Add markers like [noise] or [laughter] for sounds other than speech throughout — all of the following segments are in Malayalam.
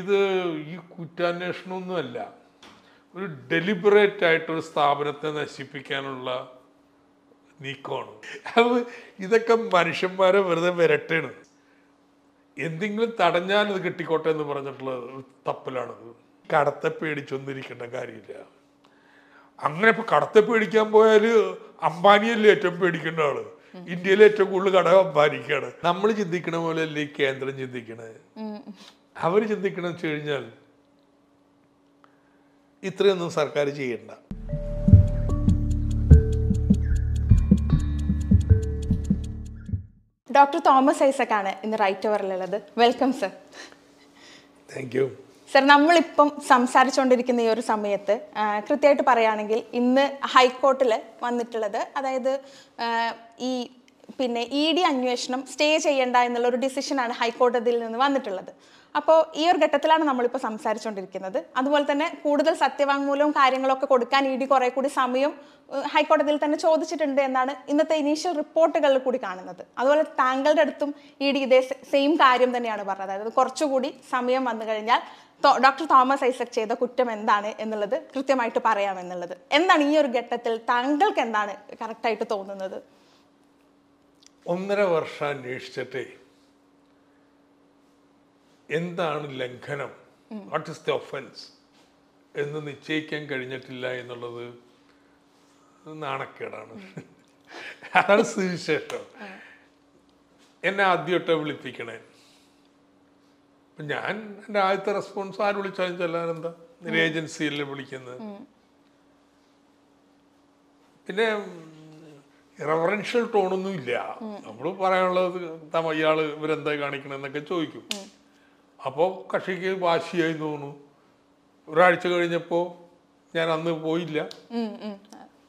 ഇത് ഈ കുറ്റാന്വേഷണമൊന്നുമല്ല. ഒരു ഡെലിബറേറ്റ് ആയിട്ടൊരു സ്ഥാപനത്തെ നശിപ്പിക്കാനുള്ള നീക്കമാണ്. അത് ഇതൊക്കെ മനുഷ്യന്മാരെ വെറുതെ വിരട്ടാണ്. എന്തെങ്കിലും തടഞ്ഞാൽ ഇത് കിട്ടിക്കോട്ടെ എന്ന് പറഞ്ഞിട്ടുള്ള തപ്പലാണത്. കടത്തെ പേടിച്ചൊന്നിരിക്കേണ്ട കാര്യമില്ല. അങ്ങനെ ഇപ്പൊ കടത്തെ പേടിക്കാൻ പോയാൽ അംബാനിയല്ലേ ഏറ്റവും പേടിക്കേണ്ട ആൾ. ഇന്ത്യയിലെ ഏറ്റവും കൂടുതൽ കടം അംബാനിക്കാണ്. നമ്മൾ ചിന്തിക്കണ പോലെ അല്ലേ കേന്ദ്രം ചിന്തിക്കണേ? അവർ ചിന്തിക്കണമെന്ന് വെച്ച് കഴിഞ്ഞാൽ ഇത്രയൊന്നും സർക്കാർ ചെയ്യണ്ട. ഡോക്ടർ തോമസ് ഐസക് ആണ് ഇന്ന് right ഓവറിലുള്ളത്. Welcome sir. Thank you sir നമ്മളിപ്പം സംസാരിച്ചുകൊണ്ടിരിക്കുന്ന ഈ ഒരു സമയത്ത് കൃത്യമായിട്ട് പറയുകയാണെങ്കിൽ ഇന്ന് ഹൈക്കോർട്ടിൽ വന്നിട്ടുള്ളത് അതായത് ഈ പിന്നെ ഇ ഡി അന്വേഷണം സ്റ്റേ ചെയ്യേണ്ട എന്നുള്ള ഒരു ഡിസിഷനാണ് ഹൈക്കോടതിയിൽ നിന്ന് വന്നിട്ടുള്ളത്. അപ്പോൾ ഈ ഒരു ഘട്ടത്തിലാണ് നമ്മളിപ്പോൾ സംസാരിച്ചുകൊണ്ടിരിക്കുന്നത് അതുപോലെ തന്നെ കൂടുതൽ സത്യവാങ്മൂലവും കാര്യങ്ങളൊക്കെ കൊടുക്കാൻ ഇ ഡി കുറെ കൂടി സമയം ഹൈക്കോടതിയിൽ തന്നെ ചോദിച്ചിട്ടുണ്ട് എന്നാണ് ഇന്നത്തെ ഇനീഷ്യൽ റിപ്പോർട്ടുകളിൽ കൂടി കാണുന്നത്. അതുപോലെ താങ്കളുടെ അടുത്തും ഇ ഡി ഇതേ സെയിം കാര്യം തന്നെയാണ് പറഞ്ഞത്. അതായത് കുറച്ചുകൂടി സമയം വന്നു കഴിഞ്ഞാൽ ഡോക്ടർ തോമസ് ഐസക് ചെയ്ത കുറ്റം എന്താണ് എന്നുള്ളത് കൃത്യമായിട്ട് പറയാമെന്നുള്ളത്. എന്താണ് ഈ ഒരു ഘട്ടത്തിൽ താങ്കൾക്ക് എന്താണ് കറക്റ്റായിട്ട് തോന്നുന്നത്? ഒന്നര വർഷം അന്വേഷിച്ചിട്ടേ എന്താണ് ലംഘനം? വാട്ട് ഇസ് ദ ഒഫൻസ് എന്ന് നിശ്ചയിക്കാൻ കഴിഞ്ഞിട്ടില്ല എന്നുള്ളത് നാണക്കേടാണ്. അതാണ് സുവിശേഷം. എന്നെ ആദ്യമായിട്ട് വിളിപ്പിക്കണേ. ഞാൻ എന്റെ ആദ്യത്തെ റെസ്പോൺസ് ആര് വിളിച്ചാലും ചെല്ലാൻ എന്താ ഒരു ഏജൻസിയല്ലേ വിളിക്കുന്നത്. പിന്നെ റെഫറൻഷ്യൽ ടോണൊന്നും ഇല്ല നമ്മൾ പറയാനുള്ളത് ഇയാൾ ഇവരെന്താ കാണിക്കണെന്നൊക്കെ ചോദിക്കും. അപ്പോൾ കക്ഷിക്ക് വാശിയായി തോന്നുന്നു. ഒരാഴ്ച കഴിഞ്ഞപ്പോൾ ഞാൻ അന്ന് പോയില്ല.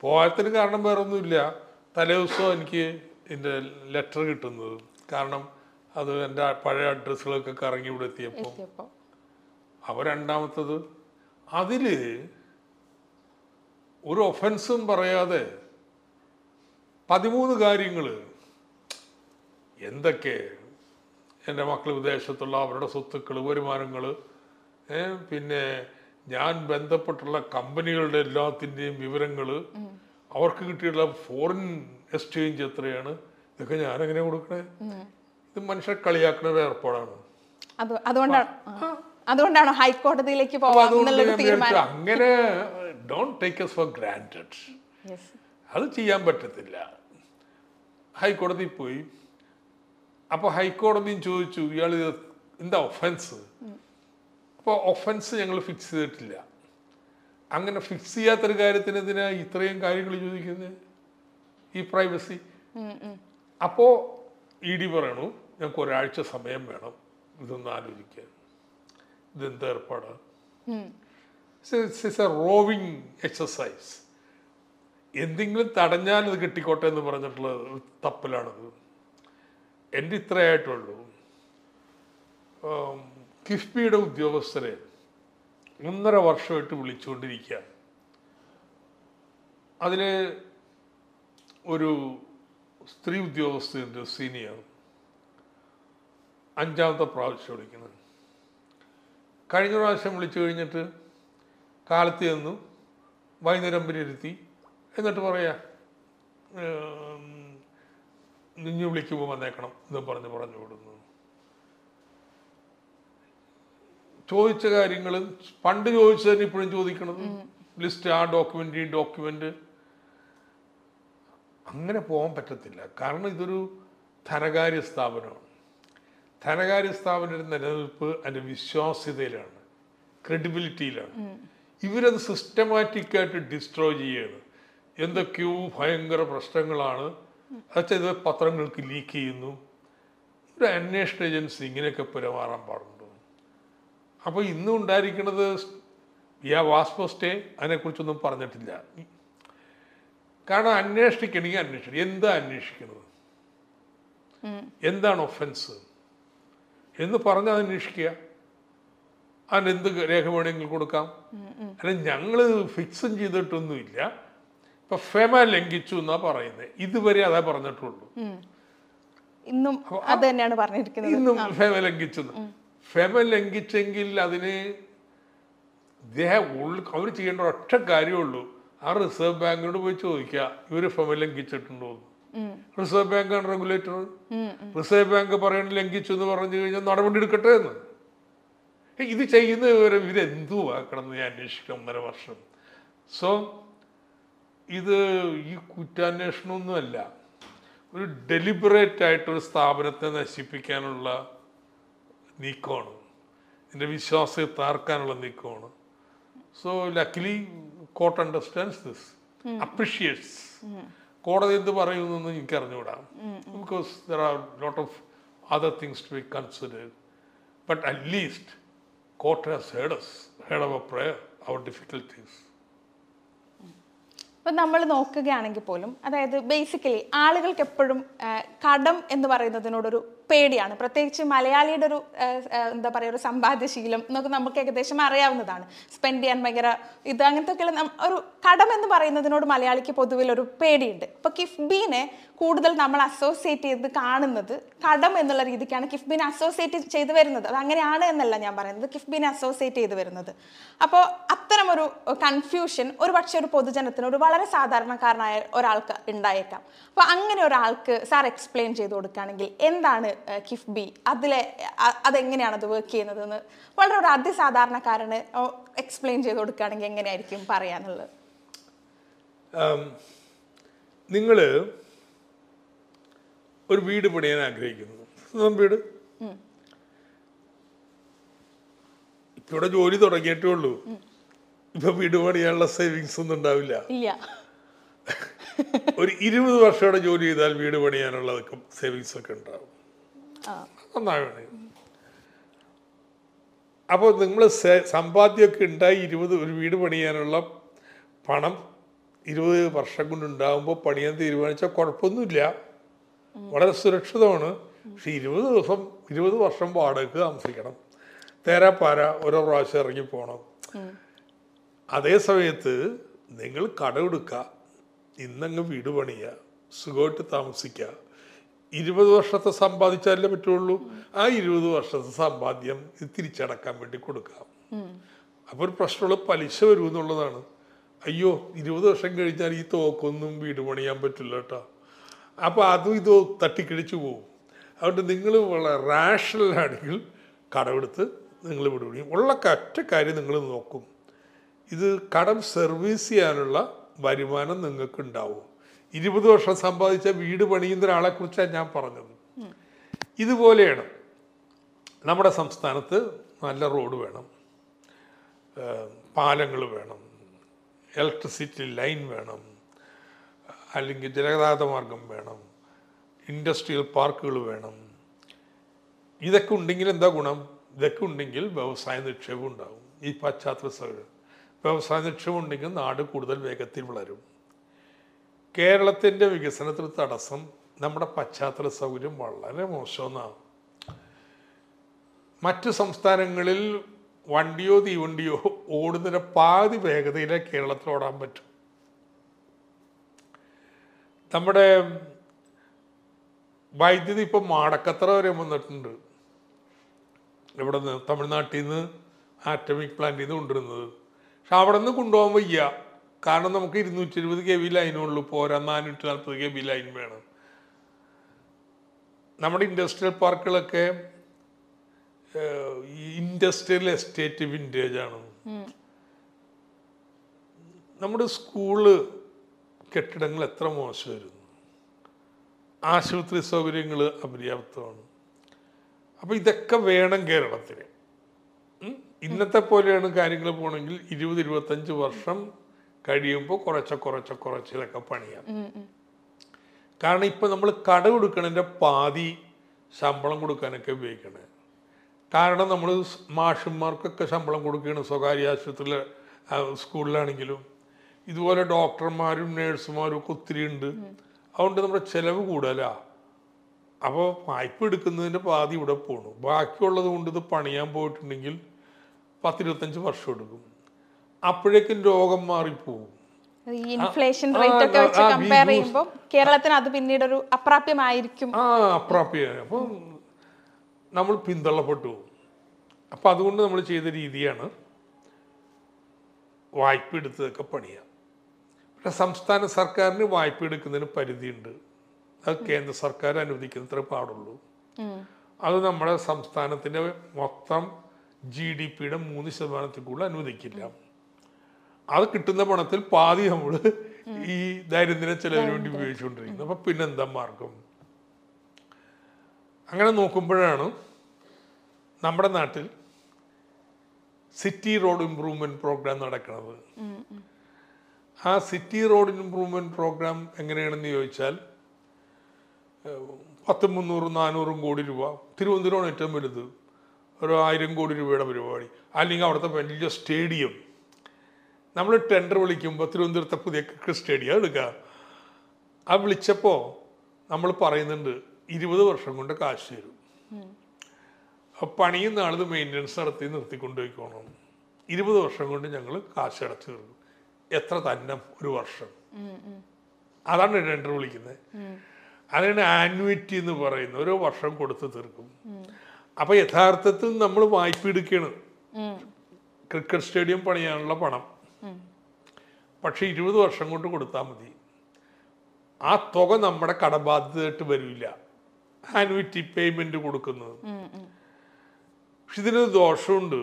പോകാത്തതിന് കാരണം വേറൊന്നുമില്ല. തലേദിവസം തലേ ദിവസം എനിക്ക് എന്റെ ലെറ്റർ കിട്ടുന്നത്. കാരണം അത് എന്റെ പഴയ അഡ്രസ്സുകളൊക്കെ കറങ്ങി ഇവിടെ എത്തിയപ്പോൾ എത്തിയപ്പോ. അവ രണ്ടാമത്തത് അതിൽ ഒരു ഒഫൻസും പറയാതെ പതിമൂന്ന് കാര്യങ്ങൾ എന്തൊക്കെ? എന്റെ മക്കൾ വിദേശത്തുള്ള അവരുടെ സ്വത്തുക്കൾ വരുമാനങ്ങൾ പിന്നെ ഞാൻ ബന്ധപ്പെട്ടുള്ള കമ്പനികളുടെ എല്ലാത്തിന്റെയും വിവരങ്ങൾ അവർക്ക് കിട്ടിയിട്ടുള്ള ഫോറിൻ എക്സ്ചേഞ്ച് എത്രയാണ്? ഇതൊക്കെ ഞാൻ എങ്ങനെ കൊടുക്കണേ ഇത് മനുഷ്യരെ കളിയാക്കുന്ന ഒരു ഏർപ്പാടാണ്. അത് അതുകൊണ്ടാണ്. ഹൈക്കോടതിയിലേക്ക് അങ്ങനെ don't take as for granted. അത് ചെയ്യാൻ പറ്റത്തില്ല. ഹൈക്കോടതി പോയി അപ്പോൾ ഹൈക്കോടതിയും ചോദിച്ചു ഇയാൾ എന്താ ഒഫൻസ് അപ്പോൾ ഒഫൻസ് ഞങ്ങൾ ഫിക്സ് ചെയ്തിട്ടില്ല. അങ്ങനെ ഫിക്സ് ചെയ്യാത്തൊരു കാര്യത്തിന് എന്തിനാ ഇത്രയും കാര്യങ്ങൾ ചോദിക്കുന്നത് ഈ പ്രൈവസി. അപ്പോൾ ഇ ഡി പറയണു ഞങ്ങൾക്ക് ഒരാഴ്ച സമയം വേണം ഇതൊന്ന് ആലോചിക്കാൻ. ഇതെന്ത് ഏർപ്പാടാണ്. ഇറ്റ്സ് എ റോവിങ് എക്സസൈസ് എന്തെങ്കിലും തടഞ്ഞാൽ ഇത് കിട്ടിക്കോട്ടെ എന്ന് പറഞ്ഞിട്ടുള്ള തപ്പലാണത്. എന്റെ ഇത്രയായിട്ടുള്ളൂ. കിഫ്ബിയുടെ ഉദ്യോഗസ്ഥരെ ഒന്നര വർഷമായിട്ട് വിളിച്ചുകൊണ്ടിരിക്കുക അതിൽ ഒരു സ്ത്രീ ഉദ്യോഗസ്ഥയുണ്ട് സീനിയർ അഞ്ചാമത്തെ പ്രാവശ്യം വിളിക്കുന്നത്. കഴിഞ്ഞ പ്രാവശ്യം വിളിച്ചു കഴിഞ്ഞിട്ട് കാലത്ത് ചെന്നു വൈകുന്നേരം പിന്നെ ഇരുത്തി എന്നിട്ട് പറയാ നിഞ്ഞു വിളിക്കുമ്പോൾ വന്നേക്കണം ഇത് പറഞ്ഞ് പറഞ്ഞു വിടുന്നു. ചോദിച്ച കാര്യങ്ങൾ പണ്ട് ചോദിച്ചതിന് ഇപ്പോഴും ചോദിക്കണത് ലിസ്റ്റ് ആ ഡോക്യുമെന്റ് ഈ ഡോക്യുമെന്റ്. അങ്ങനെ പോകാൻ പറ്റത്തില്ല. കാരണം ഇതൊരു ധനകാര്യ സ്ഥാപനമാണ്. ധനകാര്യ സ്ഥാപനത്തിന്റെ നിലനിൽപ്പ് അതിന്റെ വിശ്വാസ്യതയിലാണ്. ക്രെഡിബിലിറ്റിയിലാണ്. ഇവരത് സിസ്റ്റമാറ്റിക്കായിട്ട് ഡിസ്ട്രോയ് ചെയ്യാണ്. എന്തൊക്കെയോ ഭയങ്കര പ്രശ്നങ്ങളാണ് ഇത് പത്രങ്ങൾക്ക് ലീക്ക് ചെയ്യുന്നു. ഒരു അന്വേഷണ ഏജൻസി ഇങ്ങനെയൊക്കെ പെരുമാറാൻ പാടുണ്ടോ? അപ്പോൾ ഇന്നും ഉണ്ടായിരിക്കുന്നത് യാ വാസ്പോ സ്റ്റേ അതിനെക്കുറിച്ചൊന്നും പറഞ്ഞിട്ടില്ല. കാരണം അന്വേഷിക്കണമെങ്കിൽ അന്വേഷിക്കണം എന്താ അന്വേഷിക്കുന്നത് എന്താണ് ഒഫൻസ് എന്ന് പറഞ്ഞ് അത് അന്വേഷിക്കുക. അതിന് എന്ത് രേഖ വേണമെങ്കിൽ കൊടുക്കാം. അല്ല ഞങ്ങൾ ഫിക്സും ചെയ്തിട്ടൊന്നുമില്ല. ഇപ്പൊ ഫെമ ലംഘിച്ചു എന്നാ പറയുന്നത് ഇതുവരെ അതാ പറഞ്ഞിട്ടുള്ളൂ. ഇന്നും അത് തന്നെയാണ് പറഞ്ഞിരിക്കുന്നത്. ഇന്നും ഫെമ ലംഘിച്ചു. ഫെമ ലംഘിച്ചെങ്കിൽ അതിന് ഇദ്ദേഹം അവർ ചെയ്യേണ്ട ഒറ്റ കാര്യമുള്ളൂ. ആ റിസർവ് ബാങ്കിനോട് പോയി ചോദിക്കുക ഇവർ ഫെമ ലംഘിച്ചിട്ടുണ്ടോ. റിസർവ് ബാങ്കാണ് റെഗുലേറ്റർ. റിസർവ് ബാങ്ക് പറയണ ലംഘിച്ചു എന്ന് പറഞ്ഞു കഴിഞ്ഞാൽ നടപടി എടുക്കട്ടെ എന്ന്. ഇത് ചെയ്യുന്ന ഇവരെന്തു ആക്കണം എന്ന് ഞാൻ അന്വേഷിക്കാം ഒന്നര വർഷം. സോ ഇത് ഈ കുറ്റാന്വേഷണമൊന്നുമല്ല. ഒരു ഡെലിബറേറ്റ് ആയിട്ടൊരു സ്ഥാപനത്തെ നശിപ്പിക്കാനുള്ള നീക്കമാണ്. എന്റെ വിശ്വാസത്തെ താർക്കാനുള്ള നീക്കമാണ്. So luckily court understands this appreciates കോടതി എന്ത് പറയുന്നു എനിക്ക് അറിഞ്ഞുകൂടാ because there are lot of other things to be considered but at least court has heard heard our prayer our difficulties ഇപ്പം നമ്മൾ നോക്കുകയാണെങ്കിൽ പോലും അതായത് ബേസിക്കലി ആളുകൾക്ക് എപ്പോഴും കടം എന്ന് പറയുന്നതിനോടൊരു പേടിയാണ്. പ്രത്യേകിച്ച് മലയാളിയുടെ ഒരു എന്താ പറയുക ഒരു സമ്പാദ്യശീലം എന്നൊക്കെ നമുക്ക് ഏകദേശം അറിയാവുന്നതാണ്. സ്പെൻഡ് ചെയ്യാൻ ഭയങ്കര ഇത് അങ്ങനത്തെ ഒക്കെ ഒരു കടം എന്ന് പറയുന്നതിനോട് മലയാളിക്ക് പൊതുവിൽ ഒരു പേടിയുണ്ട്. ഇപ്പൊ കിഫ്ബീനെ കൂടുതൽ നമ്മൾ അസോസിയേറ്റ് ചെയ്ത് കാണുന്നത് കടം എന്നുള്ള രീതിക്കാണ് കിഫ്ബീനെ അസോസിയേറ്റ് ചെയ്ത് വരുന്നത്. അത് അങ്ങനെയാണ് എന്നല്ല ഞാൻ പറയുന്നത്. കിഫ്ബീനെ അസോസിയേറ്റ് ചെയ്ത് വരുന്നത്. അപ്പോൾ അത്തരം ഒരു കൺഫ്യൂഷൻ ഒരു പക്ഷേ ഒരു പൊതുജനത്തിന് ഒരു വളരെ സാധാരണക്കാരനായ ഒരാൾക്ക് ഉണ്ടായേക്കാം. അപ്പോൾ അങ്ങനെ ഒരാൾക്ക് സാർ എക്സ്പ്ലെയിൻ ചെയ്ത് കൊടുക്കുകയാണെങ്കിൽ എന്താണ് കിഫ്ബി അതിലെ അതെങ്ങനെയാണ് അത് വർക്ക് ചെയ്യുന്നത് എന്ന് വളരെ ഒരു അതിസാധാരണക്കാരന് എക്സ്പ്ലെയിൻ ചെയ്ത് കൊടുക്കുകയാണെങ്കിൽ എങ്ങനെയായിരിക്കും പറയാനുള്ളത്? നിങ്ങൾ ഒരു വീട് പണിയാൻ ആഗ്രഹിക്കുന്നു. സ്വന്തം വീട്? ഇവിടെ ജോലി തുടങ്ങിയിട്ടേ ഉള്ളൂ. ഇപ്പൊ വീട് പണിയാനുള്ള സേവിങ്സ് ഒന്നും ഉണ്ടാവില്ല. ഒരു ഇരുപത് വർഷം ജോലി ചെയ്താൽ വീട് പണിയാനുള്ളതൊക്കെ സേവിങ്സ് ഒക്കെ ഉണ്ടാവും. ആ നന്നാവണേ അപ്പോൾ നിങ്ങൾ സമ്പാദ്യമൊക്കെ ഉണ്ടായി ഇരുപത് ഒരു വീട് പണിയാനുള്ള പണം ഇരുപത് വർഷം കൊണ്ട് ഉണ്ടാകുമ്പോൾ പണിയാൻ തീരുമാനിച്ചാൽ കുഴപ്പമൊന്നുമില്ല വളരെ സുരക്ഷിതമാണ്. പക്ഷെ ഇരുപത് ദിവസം ഇരുപത് വർഷം വാടകയ്ക്ക് താമസിക്കണം. തേരാപ്പാര ഓരോ പ്രാവശ്യം ഇറങ്ങി പോകണം അതേ സമയത്ത് നിങ്ങൾ കടമെടുക്കുക ഇന്നങ്ങ് വീട് പണിയുക. സുഖമായിട്ട് താമസിക്കുക. ഇരുപത് വർഷത്തെ സമ്പാദിച്ചാലേ പറ്റുള്ളൂ? ആ ഇരുപത് വർഷത്തെ സമ്പാദ്യം ഇത് തിരിച്ചടക്കാൻ വേണ്ടി കൊടുക്കാം. അപ്പോൾ ഒരു പ്രശ്നമുള്ള പലിശ വരും എന്നുള്ളതാണ്. അയ്യോ ഇരുപത് വർഷം കഴിഞ്ഞാൽ ഈ തോക്കൊന്നും വീട് പണിയാൻ പറ്റില്ല കേട്ടോ. അപ്പോൾ അതും ഇതോ തട്ടിക്കിടിച്ചു പോകും അതുകൊണ്ട് നിങ്ങൾ വളരെ റാഷണലാണെങ്കിൽ കടമെടുത്ത് നിങ്ങൾ വീട് പണിയും. ഉള്ള ഒറ്റ കാര്യം നിങ്ങൾ നോക്കും. ഇത് കടം സർവീസ് ചെയ്യാനുള്ള വരുമാനം നിങ്ങൾക്ക് ഉണ്ടാവും ഇരുപത് വർഷം സമ്പാദിച്ച വീട് പണിയുന്ന ഒരാളെ കുറിച്ചാണ് ഞാൻ പറഞ്ഞത്. ഇതുപോലെയാണ് നമ്മുടെ സംസ്ഥാനത്ത് നല്ല റോഡ് വേണം പാലങ്ങൾ വേണം ഇലക്ട്രിസിറ്റി ലൈൻ വേണം അല്ലെങ്കിൽ ജലഗതാഗത മാർഗം വേണം ഇൻഡസ്ട്രിയൽ പാർക്കുകൾ വേണം. ഇതൊക്കെ ഉണ്ടെങ്കിൽ എന്താ ഗുണം? ഇതൊക്കെ ഉണ്ടെങ്കിൽ വ്യവസായ നിക്ഷേപം ഉണ്ടാകും ഈ പശ്ചാത്തല സൗകര്യം. വ്യവസായ നിക്ഷേപം ഉണ്ടെങ്കിൽ നാട് കൂടുതൽ വേഗത്തിൽ വളരും. കേരളത്തിന്റെ വികസനത്തിന് തടസ്സം നമ്മുടെ പശ്ചാത്തല സൗകര്യം വളരെ മോശമെന്നാണ്. മറ്റു സംസ്ഥാനങ്ങളിൽ വണ്ടിയോ തീവണ്ടിയോ ഓടുന്നതിന് പാതി വേഗതയിലെ കേരളത്തിൽ ഓടാൻ പറ്റും. നമ്മുടെ വൈദ്യുതി ഇപ്പം മാടക്കത്ര വരെ വന്നിട്ടുണ്ട്. ഇവിടെ നിന്ന് തമിഴ്നാട്ടിൽ നിന്ന് ആറ്റമിക് പ്ലാന്റിൽ നിന്ന് കൊണ്ടുവരുന്നത്. പക്ഷെ അവിടെ നിന്ന് കൊണ്ടുപോകാൻ വയ്യ. കാരണം നമുക്ക് ഇരുന്നൂറ്റി ഇരുപത് കെ വി ലൈനുള്ളൂ. പോരാ നാനൂറ്റി നാൽപ്പത് കെ വി ലൈൻ വേണം. നമ്മുടെ ഇൻഡസ്ട്രിയൽ പാർക്കുകളൊക്കെ ഇൻഡസ്ട്രിയൽ എസ്റ്റേറ്റ് വിന്റേജ് ആണ്. നമ്മുടെ സ്കൂൾ കെട്ടിടങ്ങൾ എത്ര മോശമായിരുന്നു ആശുപത്രി സൗകര്യങ്ങൾ അപര്യാപ്തമാണ്. അപ്പോൾ ഇതൊക്കെ വേണം കേരളത്തിന്. ഇന്നത്തെ പോലെയാണ് കാര്യങ്ങൾ പോകണമെങ്കിൽ ഇരുപത് ഇരുപത്തഞ്ച് വർഷം കഴിയുമ്പോൾ കുറച്ച് കുറച്ച് കുറച്ചിലൊക്കെ പണിയാം. കാരണം ഇപ്പം നമ്മൾ കട കൊടുക്കണതിന്റെ പാതി ശമ്പളം കൊടുക്കാനൊക്കെ ഉപയോഗിക്കണത് കാരണം നമ്മൾ മാഷന്മാർക്കൊക്കെ ശമ്പളം കൊടുക്കുകയാണ് സ്വകാര്യ ആശുപത്രിയിൽ സ്കൂളിലാണെങ്കിലും. ഇതുപോലെ ഡോക്ടർമാരും നേഴ്സുമാരും ഒക്കെ ഒത്തിരി ഉണ്ട്. അതുകൊണ്ട് നമ്മുടെ ചിലവ് കൂടുതലാ അപ്പോൾ വായ്പ എടുക്കുന്നതിന്റെ പാതി ഇവിടെ പോണു. ബാക്കിയുള്ളത് കൊണ്ട് ഇത് പണിയാൻ പോയിട്ടുണ്ടെങ്കിൽ പത്തിരുപത്തഞ്ച് വർഷം എടുക്കും. അപ്പോഴേക്കും രോഗം മാറിപ്പോവും. ഈ ഇൻഫ്ലേഷൻ റേറ്റ് ഒക്കെ വെച്ച് കമ്പയർ ചെയ്യുമ്പോൾ കേരളത്തിന് അത് പിന്നീട് ഒരു അപ്രാപ്യമായിരിക്കും. ആ അപ്രാപ്യമായി. അപ്പം നമ്മൾ പിന്തള്ളപ്പെട്ടു അപ്പൊ അതുകൊണ്ട് നമ്മൾ ചെയ്ത രീതിയാണ് വായ്പ എടുത്തതൊക്കെ പണിയാം. പിന്നെ സംസ്ഥാന സർക്കാരിന് വായ്പ എടുക്കുന്നതിന് പരിധിയുണ്ട്. അത് കേന്ദ്ര സർക്കാർ അനുവദിക്കുന്നത്ര പാടുള്ളൂ. അത് നമ്മുടെ സംസ്ഥാനത്തിന്റെ മൊത്തം ജി ഡി പിയുടെ മൂന്ന് ശതമാനത്തിൽ കൂടുതൽ അനുവദിക്കില്ല. അത് കിട്ടുന്ന പണത്തിൽ പാതി നമ്മൾ ഈ ദൈനംദിന ചെലവിന് വേണ്ടി ഉപയോഗിച്ചുകൊണ്ടിരിക്കുന്നത് അപ്പം പിന്നെന്താ മാർഗം? അങ്ങനെ നോക്കുമ്പോഴാണ് നമ്മുടെ നാട്ടിൽ സിറ്റി റോഡ് ഇമ്പ്രൂവ്മെന്റ് പ്രോഗ്രാം നടക്കുന്നത്. ആ സിറ്റി റോഡ് ഇമ്പ്രൂവ്മെന്റ് പ്രോഗ്രാം എങ്ങനെയാണെന്ന് ചോദിച്ചാൽ പത്ത് മുന്നൂറും നാനൂറും കോടി രൂപ. തിരുവനന്തപുരമാണ് ഏറ്റവും വലുത്. ഒരു ആയിരം കോടി രൂപയുടെ പരിപാടി. അല്ലെങ്കിൽ അവിടുത്തെ വലിയ സ്റ്റേഡിയം. നമ്മൾ ടെൻഡർ വിളിക്കുമ്പോൾ തിരുവനന്തപുരത്തെ പുതിയ ക്രിക്കറ്റ് സ്റ്റേഡിയം എടുക്കുക ആ വിളിച്ചപ്പോൾ നമ്മൾ പറയുന്നുണ്ട് ഇരുപത് വർഷം കൊണ്ട് കാശ് തരും. പണിയും പണിയുന്ന ആളത് മെയിന്റനൻസ് നടത്തി നിർത്തിക്കൊണ്ട് പോയിക്കോണം ഇരുപത് വർഷം കൊണ്ട് ഞങ്ങൾ കാശ് അടച്ചു തീർക്കും. എത്ര തന്നെ ഒരു വർഷം. അതാണ് ടെൻഡർ വിളിക്കുന്നത് അതാണ് ആനുവിറ്റി എന്ന് പറയുന്നത് ഓരോ വർഷം കൊടുത്ത് തീർക്കും. അപ്പം യഥാർത്ഥത്തിൽ നമ്മൾ വായ്പ എടുക്കുകയാണ് ക്രിക്കറ്റ് സ്റ്റേഡിയം പണിയാനുള്ള പണം. പക്ഷെ ഇരുപത് വർഷം കൊണ്ട് കൊടുത്താൽ മതി. ആ തുക നമ്മുടെ കടബാധ്യതയായിട്ട് വരില്ല. ആനുവിറ്റി പേയ്മെന്റ് കൊടുക്കുന്നത്. പക്ഷെ ഇതിനൊരു ദോഷമുണ്ട്.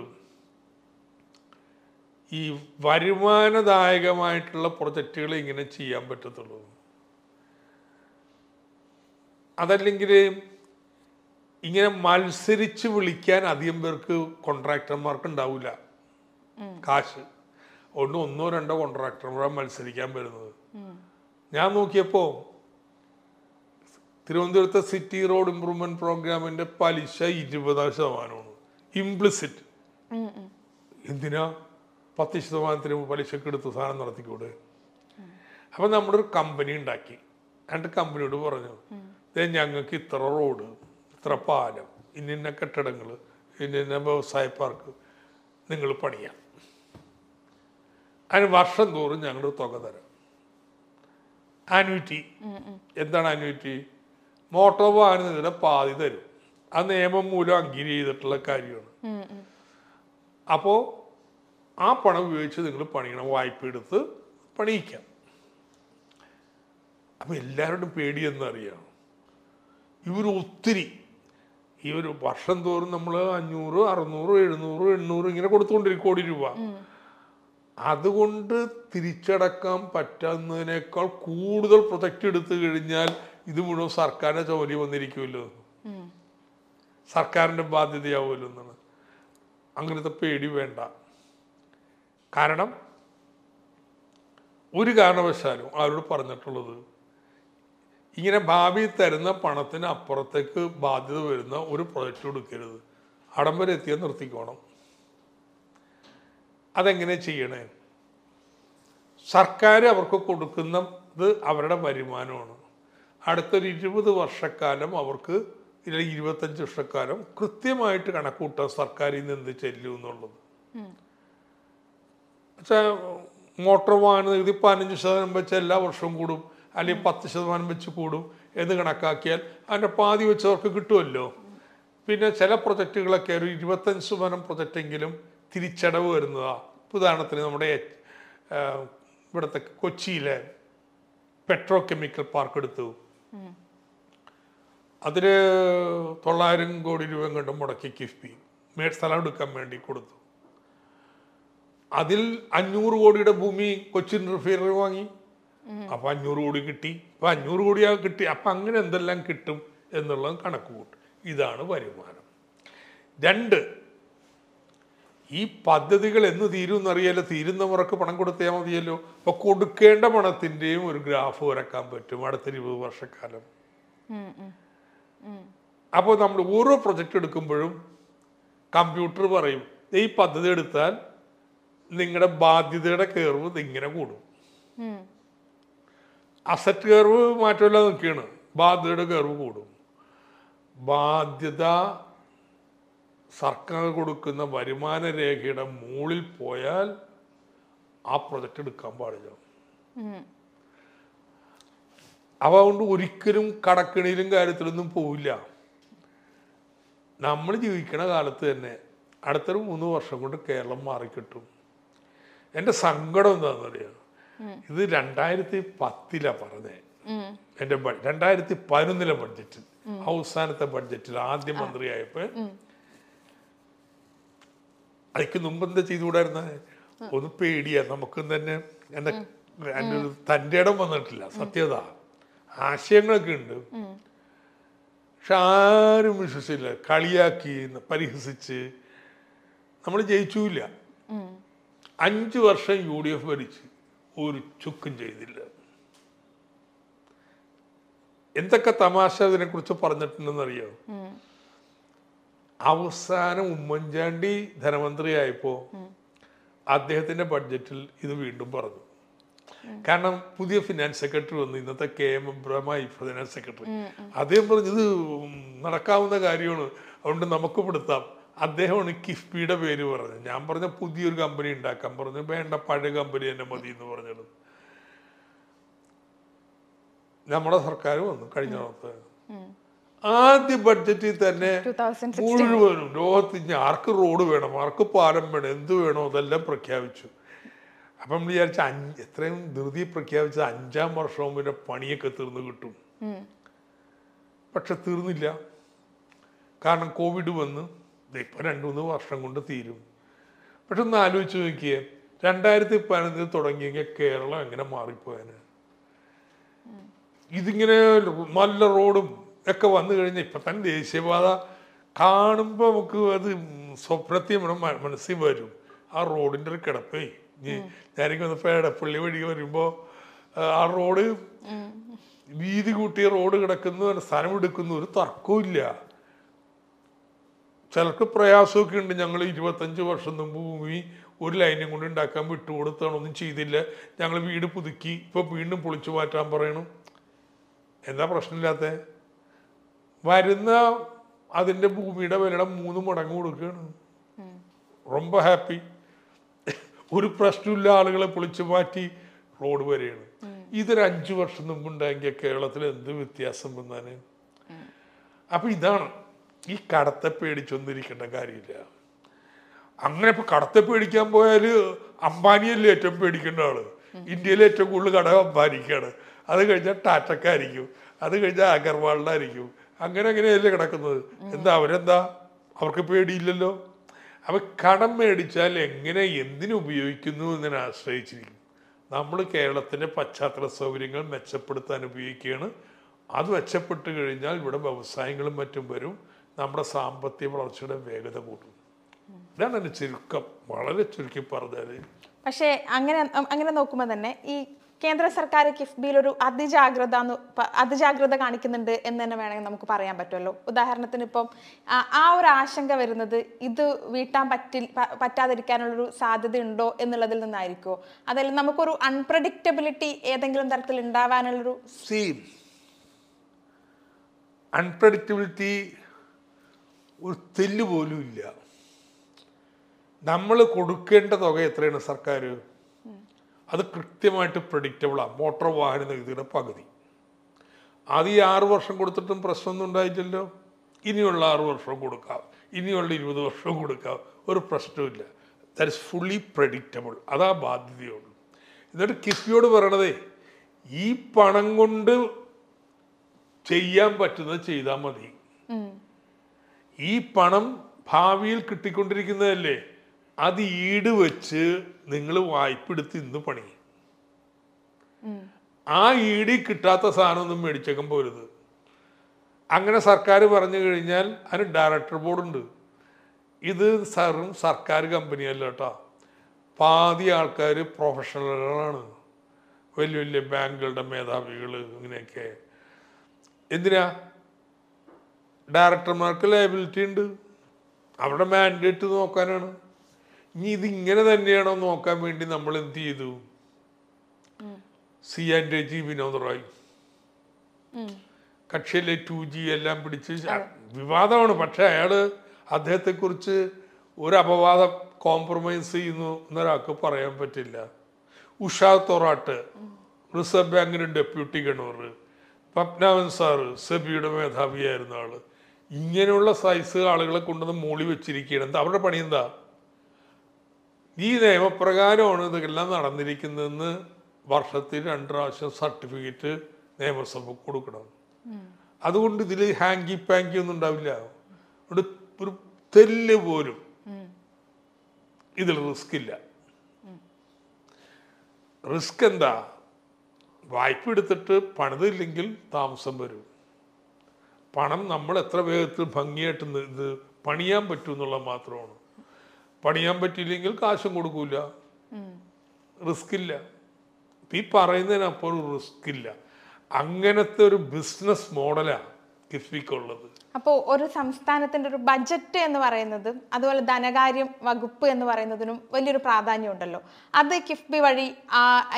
ഈ വരുമാനദായകമായിട്ടുള്ള പ്രൊജക്റ്റുകൾ ഇങ്ങനെ ചെയ്യാൻ പറ്റത്തുള്ളൂ. അതല്ലെങ്കിൽ ഇങ്ങനെ മത്സരിച്ച് വിളിക്കാൻ അധികം പേർക്ക് കോൺട്രാക്ടർമാർക്ക് ഉണ്ടാവില്ല കാശ്. അതുകൊണ്ട് ഒന്നോ രണ്ടോ കോൺട്രാക്ടർമാരാണ് മത്സരിക്കാൻ വരുന്നത്. ഞാൻ നോക്കിയപ്പോൾ തിരുവനന്തപുരത്തെ സിറ്റി റോഡ് ഇംപ്രൂവ്മെന്റ് പ്രോഗ്രാമിന്റെ പലിശ ഇരുപതാം ശതമാനമാണ്. ഇംപ്ലിസിറ്റ് എന്തിനാ? പത്ത് ശതമാനത്തിന് പലിശക്ക് എടുത്ത് സാധനം നടത്തിക്കൂടെ? അപ്പൊ നമ്മുടെ ഒരു കമ്പനി ഉണ്ടാക്കി. എന്നിട്ട് കമ്പനിയോട് പറഞ്ഞു "ദേ ഞങ്ങൾക്ക് ഇത്ര റോഡ് ഇത്ര പാലം ഇന്ന കെട്ടിടങ്ങൾ ഇന്ന വ്യവസായ പാർക്ക് നിങ്ങൾ പണിയാം. അതിന് വർഷം തോറും ഞങ്ങൾ തുക തരാം. ആനുവിറ്റി എന്താണ് ആനുവിറ്റി മോട്ടോർ വാഹനത്തിന്റെ പാതി തരും. ആ നിയമം മൂലം അംഗീകരി ചെയ്തിട്ടുള്ള കാര്യമാണ്. അപ്പോൾ ആ പണം ഉപയോഗിച്ച് നിങ്ങൾ പണിയണം വായ്പ എടുത്ത് പണിയിക്കാം. അപ്പം എല്ലാവരുടെയും പേടി എന്നറിയാം. ഇവർ ഒത്തിരി ഈ ഒരു വർഷം തോറും നമ്മൾ അഞ്ഞൂറ് അറുന്നൂറ് എഴുന്നൂറ് എണ്ണൂറ് ഇങ്ങനെ കൊടുത്തുകൊണ്ടിരിക്കും കോടി രൂപ. അതുകൊണ്ട് തിരിച്ചടക്കാൻ പറ്റുന്നതിനേക്കാൾ കൂടുതൽ പ്രൊജക്റ്റ് എടുത്തു കഴിഞ്ഞാൽ ഇത് മുഴുവൻ സർക്കാരിന്റെ ജോലി വന്നിരിക്കുമല്ലോ. സർക്കാരിന്റെ ബാധ്യതയാവുമല്ലോ എന്നാണ്. അങ്ങനത്തെ പേടി വേണ്ട. കാരണം ഒരു കാരണവശാലും അവരോട് പറഞ്ഞിട്ടുള്ളത് ഇങ്ങനെ ഭാവി തരുന്ന പണത്തിന് അപ്പുറത്തേക്ക് ബാധ്യത വരുന്ന ഒരു പ്രൊജക്റ്റ് കൊടുക്കരുത് അടം വരെ എത്തിയാൽ നിർത്തിക്കോണം. അതെങ്ങനെ ചെയ്യണേ? സർക്കാർ അവർക്ക് കൊടുക്കുന്നത് അവരുടെ വരുമാനമാണ്. അടുത്തൊരു ഇരുപത് വർഷക്കാലം അവർക്ക് അല്ലെങ്കിൽ ഇരുപത്തഞ്ച് വർഷക്കാലം കൃത്യമായിട്ട് കണക്കൂട്ടാൻ സർക്കാരിൽ നിന്ന് എന്ത് ചെല്ലും എന്നുള്ളത്. വെച്ചാൽ മോട്ടോർ വാഹന നികുതി പതിനഞ്ച് ശതമാനം വെച്ച് എല്ലാ വർഷവും കൂടും. അല്ലെങ്കിൽ പത്ത് ശതമാനം വെച്ച് കൂടും എന്ന് കണക്കാക്കിയാൽ അതിന്റെ പാതി വെച്ച് അവർക്ക് കിട്ടുമല്ലോ പിന്നെ ചില പ്രൊജക്റ്റുകളൊക്കെ ഒരു ഇരുപത്തഞ്ച് ശതമാനം പ്രൊജക്റ്റെങ്കിലും തിരിച്ചടവ് വരുന്നതാണ് ഉദാഹരണത്തിന് നമ്മുടെ ഇവിടുത്തെ കൊച്ചിയിലെ പെട്രോ കെമിക്കൽ പാർക്ക് എടുത്തു. അതിന് തൊള്ളായിരം കോടി രൂപ കണ്ട് മുടക്കി കിഫ്ബി. മേ സ്ഥലം എടുക്കാൻ വേണ്ടി കൊടുത്തു. അതിൽ അഞ്ഞൂറ് കോടിയുടെ ഭൂമി കൊച്ചിൻ റിഫൈനറി വാങ്ങി. അപ്പൊ അഞ്ഞൂറ് കോടി കിട്ടി. അപ്പൊ അഞ്ഞൂറ് കോടിയാ കിട്ടി. അപ്പൊ അങ്ങനെ എന്തെല്ലാം കിട്ടും എന്നുള്ളത് കണക്ക് കൂട്ടും. ഇതാണ് വരുമാനം. രണ്ട് ഈ പദ്ധതികൾ എന്ന് തീരും എന്നറിയാലോ തീരുന്നവർക്ക് പണം കൊടുത്താൽ മതിയല്ലോ. അപ്പൊ കൊടുക്കേണ്ട പണത്തിന്റെയും ഒരു ഗ്രാഫ് വരക്കാൻ പറ്റും അടുത്ത ഇരുപത് വർഷക്കാലം. അപ്പോൾ നമ്മൾ ഓരോ പ്രൊജക്റ്റ് എടുക്കുമ്പോഴും കമ്പ്യൂട്ടർ പറയും ഈ പദ്ധതി എടുത്താൽ നിങ്ങളുടെ ബാധ്യതയുടെ കയർവ് ഇങ്ങനെ കൂടും. അസറ്റ് കയർവ് മാറ്റമില്ലാതെ നിൽക്കുകയാണ്. ബാധ്യതയുടെ കയർവ് കൂടും. ബാധ്യത സർക്കാർ കൊടുക്കുന്ന വരുമാന രേഖയുടെ മുകളിൽ പോയാൽ ആ പ്രൊജക്റ്റ് എടുക്കാൻ പാടില്ല. അവ കൊണ്ട് ഒരിക്കലും കടക്കിണിയിലും കാര്യത്തിലൊന്നും പോവില്ല. നമ്മൾ ജീവിക്കണ കാലത്ത് തന്നെ അടുത്തൊരു മൂന്ന് വർഷം കൊണ്ട് കേരളം മാറിക്കിട്ടും. എന്റെ സങ്കടം എന്താണെന്നറിയാം ഇത് രണ്ടായിരത്തി പത്തിലാണ് പറഞ്ഞേ? എന്‍റെ എന്റെ രണ്ടായിരത്തി പതിനൊന്നിലെ ബഡ്ജറ്റിൽ അവസാനത്തെ ബഡ്ജറ്റിൽ ആദ്യ മന്ത്രിയായപ്പോൾ അതിക്ക് മുമ്പ് എന്താ ചെയ്തുകൂടായിരുന്ന? ഒന്ന് പേടിയാ. നമുക്കും തന്നെ എന്റെ എന്റെ ഒരു തന്റെ ഇടം വന്നിട്ടില്ല. സത്യത ആശയങ്ങളൊക്കെ ഉണ്ട്. പക്ഷെ ആരും വിശ്വസിച്ചില്ല. കളിയാക്കി പരിഹസിച്ച്. നമ്മൾ ജയിച്ചില്ല. ഉം. അഞ്ച് വർഷം യു ഡി എഫ് ഭരിച്ച് ഒരു ചുക്കും ചെയ്തില്ല. എന്തൊക്കെ തമാശ ഇതിനെക്കുറിച്ച് പറഞ്ഞിട്ടുണ്ടെന്നറിയോ. അവസാനം ഉമ്മൻചാണ്ടി ധനമന്ത്രിയായപ്പോൾ അദ്ദേഹത്തിന്റെ ബഡ്ജറ്റിൽ ഇത് വീണ്ടും പറഞ്ഞു. കാരണം പുതിയ ഫിനാൻസ് സെക്രട്ടറി വന്നു ഇന്നത്തെ കെ എം എബ്രഹമായി ഫിനാൻസ് സെക്രട്ടറി അദ്ദേഹം പറഞ്ഞു ഇത് നടക്കാവുന്ന കാര്യമാണ്. അതുകൊണ്ട് നമുക്ക് പെടുത്താം. അദ്ദേഹമാണ് കിഫ്ബിയുടെ പേര് പറഞ്ഞത്. ഞാൻ പറഞ്ഞ പുതിയൊരു കമ്പനി ഉണ്ടാക്കാൻ പറഞ്ഞു വേണ്ട പഴയ കമ്പനി തന്നെ മതി എന്ന് പറഞ്ഞത്. നമ്മുടെ സർക്കാർ വന്നു കഴിഞ്ഞ ആദ്യ ബഡ്ജറ്റിൽ തന്നെ 2016 മുഴുവനും ലോകത്ത് ഇനി ആർക്ക് റോഡ് വേണം ആർക്ക് പാലം വേണം എന്ത് വേണോ അതെല്ലാം പ്രഖ്യാപിച്ചു. അപ്പം നമ്മൾ വിചാരിച്ച അഞ്ച് എത്രയും ധൃതി പ്രഖ്യാപിച്ച അഞ്ചാം വർഷവും പിന്നെ പണിയൊക്കെ തീർന്നു കിട്ടും. പക്ഷെ തീർന്നില്ല. കാരണം കോവിഡ് വന്ന് ഇപ്പം രണ്ട് മൂന്ന് വർഷം കൊണ്ട് തീരും. പക്ഷെ ഒന്ന് ആലോചിച്ച് നോക്കിയേ രണ്ടായിരത്തി പതിനഞ്ചിൽ തുടങ്ങിയെങ്കിൽ കേരളം എങ്ങനെ മാറിപ്പോയാന്? ഇതിങ്ങനെ നല്ല റോഡും ഒക്കെ വന്നു കഴിഞ്ഞാൽ ഇപ്പം തന്നെ ദേശീയപാത കാണുമ്പോൾ നമുക്ക് അത് സ്വപ്നത്തിൽ നമ്മുടെ മനസ്സിൽ വരും. ആ റോഡിന്റെ ഒരു കിടപ്പേ. ഞാനിങ്ങനെ വന്നപ്പോൾ എടപ്പള്ളി വഴി വരുമ്പോൾ ആ റോഡ് വീതി കൂട്ടിയ റോഡ് കിടക്കുന്നു സ്ഥലം എടുക്കുന്നു ഒരു തർക്കവും ഇല്ല. ചിലർക്ക് പ്രയാസമൊക്കെ ഉണ്ട്. ഞങ്ങൾ ഇരുപത്തഞ്ച് വർഷം മുമ്പ് ഭൂമി ഒരു ലൈനും കൊണ്ട് ഉണ്ടാക്കാൻ വിട്ടുകൊടുത്താണ്. ചെയ്തില്ല. ഞങ്ങൾ വീട് പുതുക്കി. ഇപ്പോൾ വീണ്ടും പൊളിച്ചു മാറ്റാൻ പറയണം. എന്താ പ്രശ്നമില്ലാത്ത? വരുന്ന അതിന്റെ ഭൂമിയുടെ വിലയുടെ മൂന്ന് മടങ്ങ് കൊടുക്കുകയാണ്. റൊമ്പ ഹാപ്പി. ഒരു പ്രശ്നമില്ല ആളുകളെ പൊളിച്ചു മാറ്റി റോഡ് വരെയാണ്. ഇതൊരു അഞ്ചു വർഷം മുമ്പ് ഉണ്ടാക്കിയ കേരളത്തിൽ എന്ത് വ്യത്യാസം വന്നാൽ അപ്പൊ ഇതാണ്. ഈ കടത്തെ പേടിച്ചൊന്നിരിക്കേണ്ട കാര്യമില്ല. അങ്ങനെ ഇപ്പൊ കടത്തെ പേടിക്കാൻ പോയാൽ അംബാനിയല്ലേ ഏറ്റവും പേടിക്കേണ്ട ആൾ. ഇന്ത്യയിലെ ഏറ്റവും കൂടുതൽ കടം അംബാനിക്കാണ്. അത് കഴിഞ്ഞാൽ ടാറ്റക്കായിരിക്കും അത് കഴിഞ്ഞാൽ അഗർവാളിനായിരിക്കും അങ്ങനെ അങ്ങനെയല്ലേ കിടക്കുന്നത്? എന്താ അവരെന്താ? അവർക്ക് പേടിയില്ലല്ലോ? അവ കടം മേടിച്ചാൽ എങ്ങനെ എന്തിനു ഉപയോഗിക്കുന്നു എന്നതിനെ ആശ്രയിച്ചിരിക്കും. നമ്മൾ കേരളത്തിന്റെ പശ്ചാത്തല സൗകര്യങ്ങൾ മെച്ചപ്പെടുത്താൻ ഉപയോഗിക്കുകയാണ്. അത് മെച്ചപ്പെട്ട് കഴിഞ്ഞാൽ ഇവിടെ വ്യവസായങ്ങളും മറ്റും വരും. നമ്മുടെ സാമ്പത്തിക വളർച്ചയുടെ വേഗത കൂട്ടും ഇതാണ് എന്റെ ചുരുക്കം. വളരെ ചുരുക്കി പറഞ്ഞാൽ പക്ഷേ അങ്ങനെ അങ്ങനെ നോക്കുമ്പോൾ തന്നെ ഈ കേന്ദ്ര സർക്കാർ കിഫ്ബിയിൽ ഒരു അതിജാഗ്രത അതിജാഗ്രത കാണിക്കുന്നുണ്ട് എന്ന് തന്നെ വേണമെങ്കിൽ നമുക്ക് പറയാൻ പറ്റുമല്ലോ. ഉദാഹരണത്തിന് ഇപ്പം ആ ഒരു ആശങ്ക വരുന്നത് ഇത് വീട്ടാൻ പറ്റി പറ്റാതിരിക്കാനുള്ളൊരു സാധ്യത ഉണ്ടോ എന്നുള്ളതിൽ നിന്നായിരിക്കുമോ അതല്ല നമുക്കൊരു അൺപ്രഡിക്റ്റബിലിറ്റി ഏതെങ്കിലും തരത്തിൽ ഉണ്ടാവാനുള്ളൊരു സീം അൺപ്രഡിക്റ്റബിലിറ്റി ഒരു തെല്ല് പോലും ഇല്ല നമ്മൾ കൊടുക്കേണ്ട തുക എത്രയാണ് സർക്കാർ? അത് കൃത്യമായിട്ട് പ്രഡിക്റ്റബിളാണ് മോട്ടോർ വാഹന നികുതിയുടെ പകുതി. അത് ഈ ആറു വർഷം കൊടുത്തിട്ടും പ്രശ്നമൊന്നും ഉണ്ടായിട്ടില്ലല്ലോ. ഇനിയുള്ള ആറു വർഷവും കൊടുക്കാം. ഇനിയുള്ള ഇരുപത് വർഷവും കൊടുക്കാം. ഒരു പ്രശ്നവുമില്ല ദാറ്റ് ഇസ് ഫുള്ളി പ്രഡിക്റ്റബിൾ അതാ ബാധ്യതയുള്ളൂ. എന്നിട്ട് കിഫ്ബിയോട് പറയണതേ ഈ പണം കൊണ്ട് ചെയ്യാൻ പറ്റുന്നത് ചെയ്താൽ മതി. ഈ പണം ഭാവിയിൽ കിട്ടിക്കൊണ്ടിരിക്കുന്നതല്ലേ? അത് ഈട് വെച്ച് നിങ്ങൾ വായ്പ എടുത്ത് ഇന്ന് പണി ആ ഈടി കിട്ടാത്ത സാധനമൊന്നും മേടിച്ചേക്കാൻ പോരുത്. അങ്ങനെ സർക്കാർ പറഞ്ഞു കഴിഞ്ഞാൽ അതിന് ഡയറക്ടർ ബോർഡുണ്ട് ഇത് സാറും സർക്കാർ കമ്പനിയല്ല കേട്ടോ. പാതി ആൾക്കാർ പ്രൊഫഷണലുകളാണ് വലിയ വലിയ ബാങ്കുകളുടെ മേധാവികൾ ഇങ്ങനെയൊക്കെ. എന്തിനാ? ഡയറക്ടർമാർക്ക് ലയബിലിറ്റി ഉണ്ട്. അവരുടെ മാൻഡേറ്റ് നോക്കാനാണ്. ഇനി ഇത് ഇങ്ങനെ തന്നെയാണോ നോക്കാൻ വേണ്ടി നമ്മൾ എന്ത് ചെയ്തു? C and G Vinod Rai കക്ഷിയിലെ two G എല്ലാം പിടിച്ച് വിവാദമാണ്. പക്ഷെ അയാൾ അദ്ദേഹത്തെക്കുറിച്ച് ഒരു അപവാദം കോംപ്രമൈസ് ചെയ്യുന്നു എന്നൊരാൾക്ക് പറയാൻ പറ്റില്ല. ഉഷാ തൊറാട്ട് റിസർവ് ബാങ്കിന്റെ ഡെപ്യൂട്ടി ഗവർണർ പത്മനാഭൻ സാറ് സെബിയുടെ മേധാവിയായിരുന്ന ആൾ. ഇങ്ങനെയുള്ള സൈസ് ആളുകളെ കൊണ്ടുവന്ന് മൂളി വെച്ചിരിക്കുകയാണ്. എന്താ അവരുടെ പണി എന്താ? ഈ നിയമപ്രകാരമാണ് ഇതെല്ലാം നടന്നിരിക്കുന്നതെന്ന് വർഷത്തിൽ രണ്ട് പ്രാവശ്യം സർട്ടിഫിക്കറ്റ് നിയമസഭ കൊടുക്കണം. അതുകൊണ്ട് ഇതിൽ ഹാങ്കി പാങ്കി ഒന്നും ഉണ്ടാവില്ല. അതുകൊണ്ട് ഒരു തെല്ല് പോലും ഇതിൽ റിസ്ക് ഇല്ല. റിസ്ക് എന്താ? വായ്പ എടുത്തിട്ട് പണിതില്ലെങ്കിൽ താമസം വരും. പണം നമ്മൾ എത്ര വേഗത്തിൽ ഭംഗിയായിട്ട് ഇത് പണിയാൻ പറ്റും എന്നുള്ളത് മാത്രമാണ്. പണിയാൻ പറ്റിയില്ലെങ്കിൽ കാശും കൊടുക്കൂല. റിസ്ക് ഇല്ല ഈ പറയുന്നതിനപ്പുറം റിസ്ക് ഇല്ല അങ്ങനത്തെ ഒരു ബിസിനസ് മോഡലാണ് കിഫ്ബിക്കുള്ളത്. അപ്പോൾ ഒരു സംസ്ഥാനത്തിന്റെ ഒരു ബജറ്റ് എന്ന് പറയുന്നതും അതുപോലെ ധനകാര്യം വകുപ്പ് എന്ന് പറയുന്നതിനും വലിയൊരു പ്രാധാന്യം ഉണ്ടല്ലോ അത് കിഫ്ബി വഴി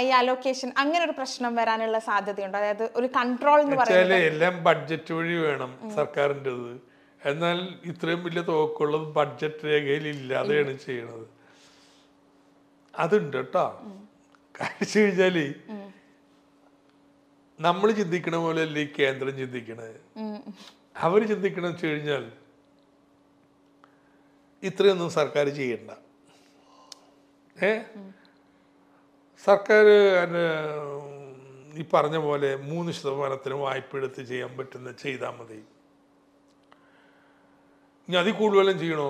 ഈ അലോക്കേഷൻ അങ്ങനെ ഒരു പ്രശ്നം വരാനുള്ള സാധ്യതയുണ്ട്. അതായത് ഒരു കൺട്രോൾ എന്ന് പറയുന്നത്. എല്ലാം ബഡ്ജറ്റ് വഴി വേണം സർക്കാരിന്റെത് എന്നാൽ ഇത്രയും വലിയ തോക്കുള്ളത് ബഡ്ജറ്റ് രേഖയിൽ ഇല്ലാതെയാണ് ചെയ്യണത്. അതുണ്ട് കേട്ടോ. കാഴ്ച കഴിഞ്ഞാൽ നമ്മൾ ചിന്തിക്കണ പോലെ അല്ലേ കേന്ദ്രം ചിന്തിക്കണത് അവർ ചിന്തിക്കണ വെച്ച് കഴിഞ്ഞാൽ ഇത്രയൊന്നും സർക്കാർ ചെയ്യണ്ട. ഏ? സർക്കാർ ഈ പറഞ്ഞ പോലെ മൂന്ന് ശതമാനത്തിന് വായ്പ എടുത്ത് ചെയ്യാൻ പറ്റുന്ന ചെയ്താൽ മതി. ഇനി അതിൽ കൂടുതലും ചെയ്യണോ?